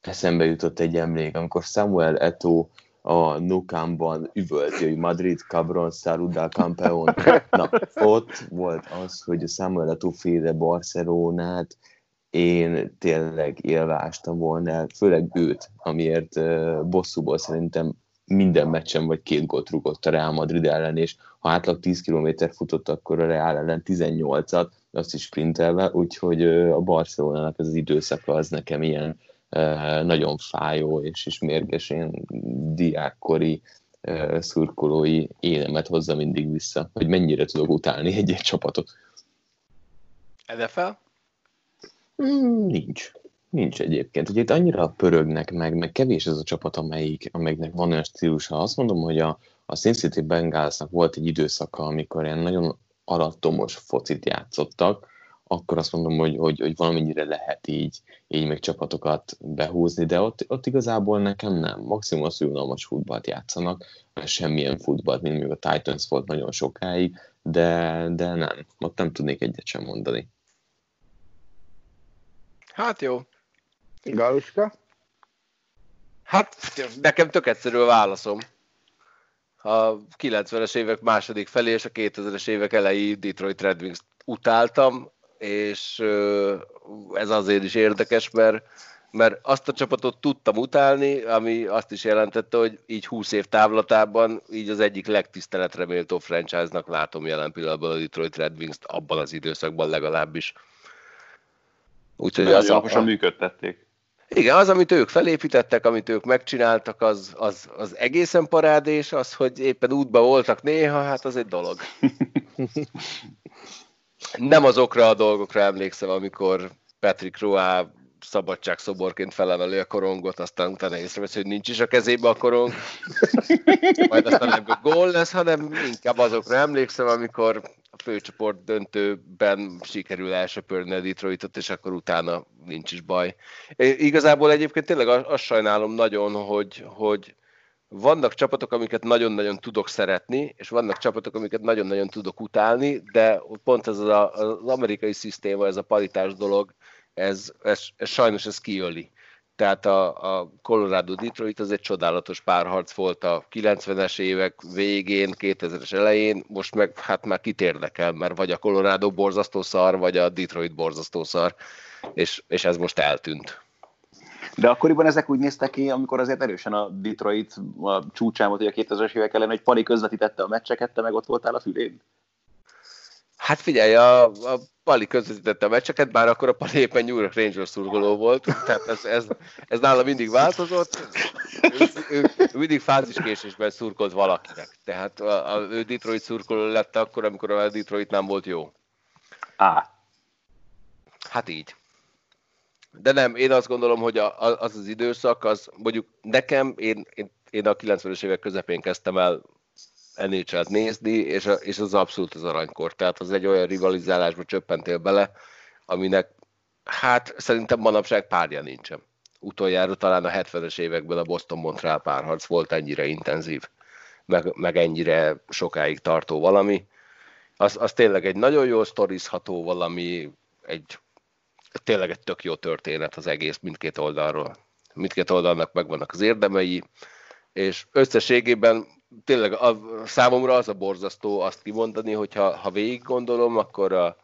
eszembe jutott egy emlék, amikor Samuel Eto a Nukamban üvölti, hogy Madrid, Cabron, Saruda, Campeón. Na, ott volt az, hogy a Samuel Eto'o féle Barcelonát én tényleg élvástam volna, főleg őt, amiért bosszúból szerintem minden meccsen vagy két gólt rugott a Real Madrid ellen, és ha átlag 10 km futott, akkor a Real ellen 18-at, azt is sprintelve, úgyhogy a Barcelonának ez az időszaka az nekem ilyen nagyon fájó és is mérges én diákkori szurkolói énemet hozza mindig vissza, hogy mennyire tudok utálni egy-egy csapatot. NFL? Mm, nincs. Nincs egyébként. Ugye itt annyira pörögnek meg, meg kevés ez a csapat, amelyik, amelyiknek van olyan stílusa. Azt mondom, hogy a, a Sin City Bengalsnak volt egy időszaka, amikor ilyen nagyon alattomos focit játszottak, akkor azt mondom, hogy, hogy, hogy valamennyire lehet így, így még csapatokat behúzni, de ott, ott igazából nekem nem. Maximum az, hogy unalmas futballt játszanak, semmilyen futballt, mint még a Titans volt nagyon sokáig, de, de nem. Ott nem tudnék egyet sem mondani. Hát jó. Galuska? Hát nekem tök egyszerű a válaszom. A 90-es évek második felé és a 2000-es évek elejé Detroit Red Wings utáltam, és ez azért is érdekes, mert, mert azt a csapatot tudtam utálni, ami azt is jelentette, hogy így 20 év távlatában így az egyik legtiszteletre méltó franchise-nak látom jelen pillanatban a Detroit Red Wings-t, abban az időszakban legalábbis. Úgyhogy az alaposan a... működtették. Igen, az, amit ők felépítettek, amit ők megcsináltak, az, az, az egészen parádés, az, hogy éppen útba voltak néha, hát az egy dolog. Nem azokra a dolgokra emlékszem, amikor Patrick Roy szabadságszoborként felemeli a korongot, aztán utána észrevesz, hogy nincs is a kezébe a korong, majd aztán ebből gól lesz, hanem inkább azokra emlékszem, amikor a főcsoport döntőben sikerül elsöpörni a Detroitot, és akkor utána nincs is baj. Én igazából egyébként tényleg azt sajnálom nagyon, hogy, hogy vannak csapatok, amiket nagyon-nagyon tudok szeretni, és vannak csapatok, amiket nagyon-nagyon tudok utálni, de pont ez az, a, az amerikai szisztéma, ez a paritás dolog, ez, ez, ez sajnos ez kiöli. Tehát a, a Colorado Detroit az egy csodálatos párharc volt a 90-es évek végén, 2000-es elején, most meg hát már kit érdekel, mert vagy a Colorado borzasztó szar, vagy a Detroit borzasztó szar, és, és ez most eltűnt. De akkoriban ezek úgy néztek ki, amikor azért erősen a Detroit a csúcsán volt, hogy a 2000-es évek ellen, hogy Pali közvetítette a meccseket, te meg ott voltál a fülén? Hát figyelj, a, a Pali közvetítette a meccseket, bár akkor a Pali éppen New York Rangers szurkoló volt, tehát ez, ez, ez nála mindig változott. Ő, ő, ő mindig fáziskésésben szurkolt valakinek. Tehát a, a, ő Detroit szurkoló lett akkor, amikor a Detroit nem volt jó. Á. Hát így. De nem, én azt gondolom, hogy a, az az időszak, az mondjuk nekem, én, én, a 90-es évek közepén kezdtem el nhl nézni, és, a, és az abszolút az aranykor. Tehát az egy olyan rivalizálásba csöppentél bele, aminek hát szerintem manapság párja nincsen. Utoljára talán a 70-es években a Boston-Montreal párharc volt ennyire intenzív, meg, meg ennyire sokáig tartó valami. Az, az tényleg egy nagyon jó sztorizható valami, egy tényleg egy tök jó történet az egész mindkét oldalról. Mindkét oldalnak megvannak az érdemei, és összességében tényleg a, számomra az a borzasztó azt kimondani, hogyha ha végig gondolom, akkor a,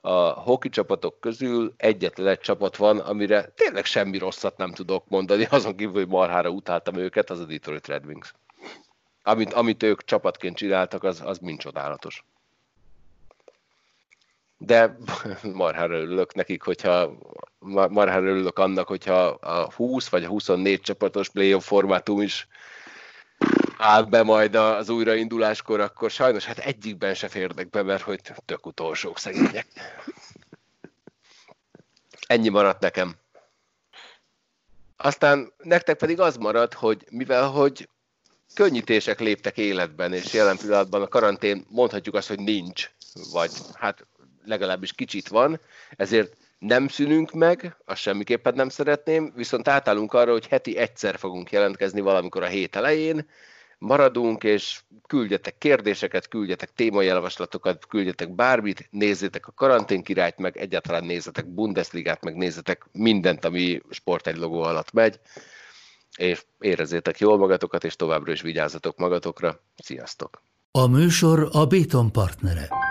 a hoki csapatok közül egyetlen egy csapat van, amire tényleg semmi rosszat nem tudok mondani, azon kívül, hogy marhára utáltam őket, az a Detroit Red Wings. Amit, amit ők csapatként csináltak, az, az mind csodálatos. De marhára örülök nekik, hogyha marhára örülök annak, hogyha a 20 vagy a 24 csapatos playoff formátum is áll be majd az újrainduláskor, akkor sajnos hát egyikben se férnek be, mert hogy tök utolsók szegények. Ennyi maradt nekem. Aztán nektek pedig az maradt, hogy mivel hogy könnyítések léptek életben, és jelen pillanatban a karantén mondhatjuk azt, hogy nincs, vagy hát legalábbis kicsit van, ezért nem szűnünk meg, azt semmiképpen nem szeretném, viszont átállunk arra, hogy heti egyszer fogunk jelentkezni valamikor a hét elején, maradunk, és küldjetek kérdéseket, küldjetek témajavaslatokat, küldjetek bármit, nézzétek a karantén királyt, meg egyáltalán nézzetek Bundesligát, meg nézzetek mindent, ami sport egy logó alatt megy, és érezzétek jól magatokat, és továbbra is vigyázzatok magatokra. Sziasztok! A műsor a Béton partnere.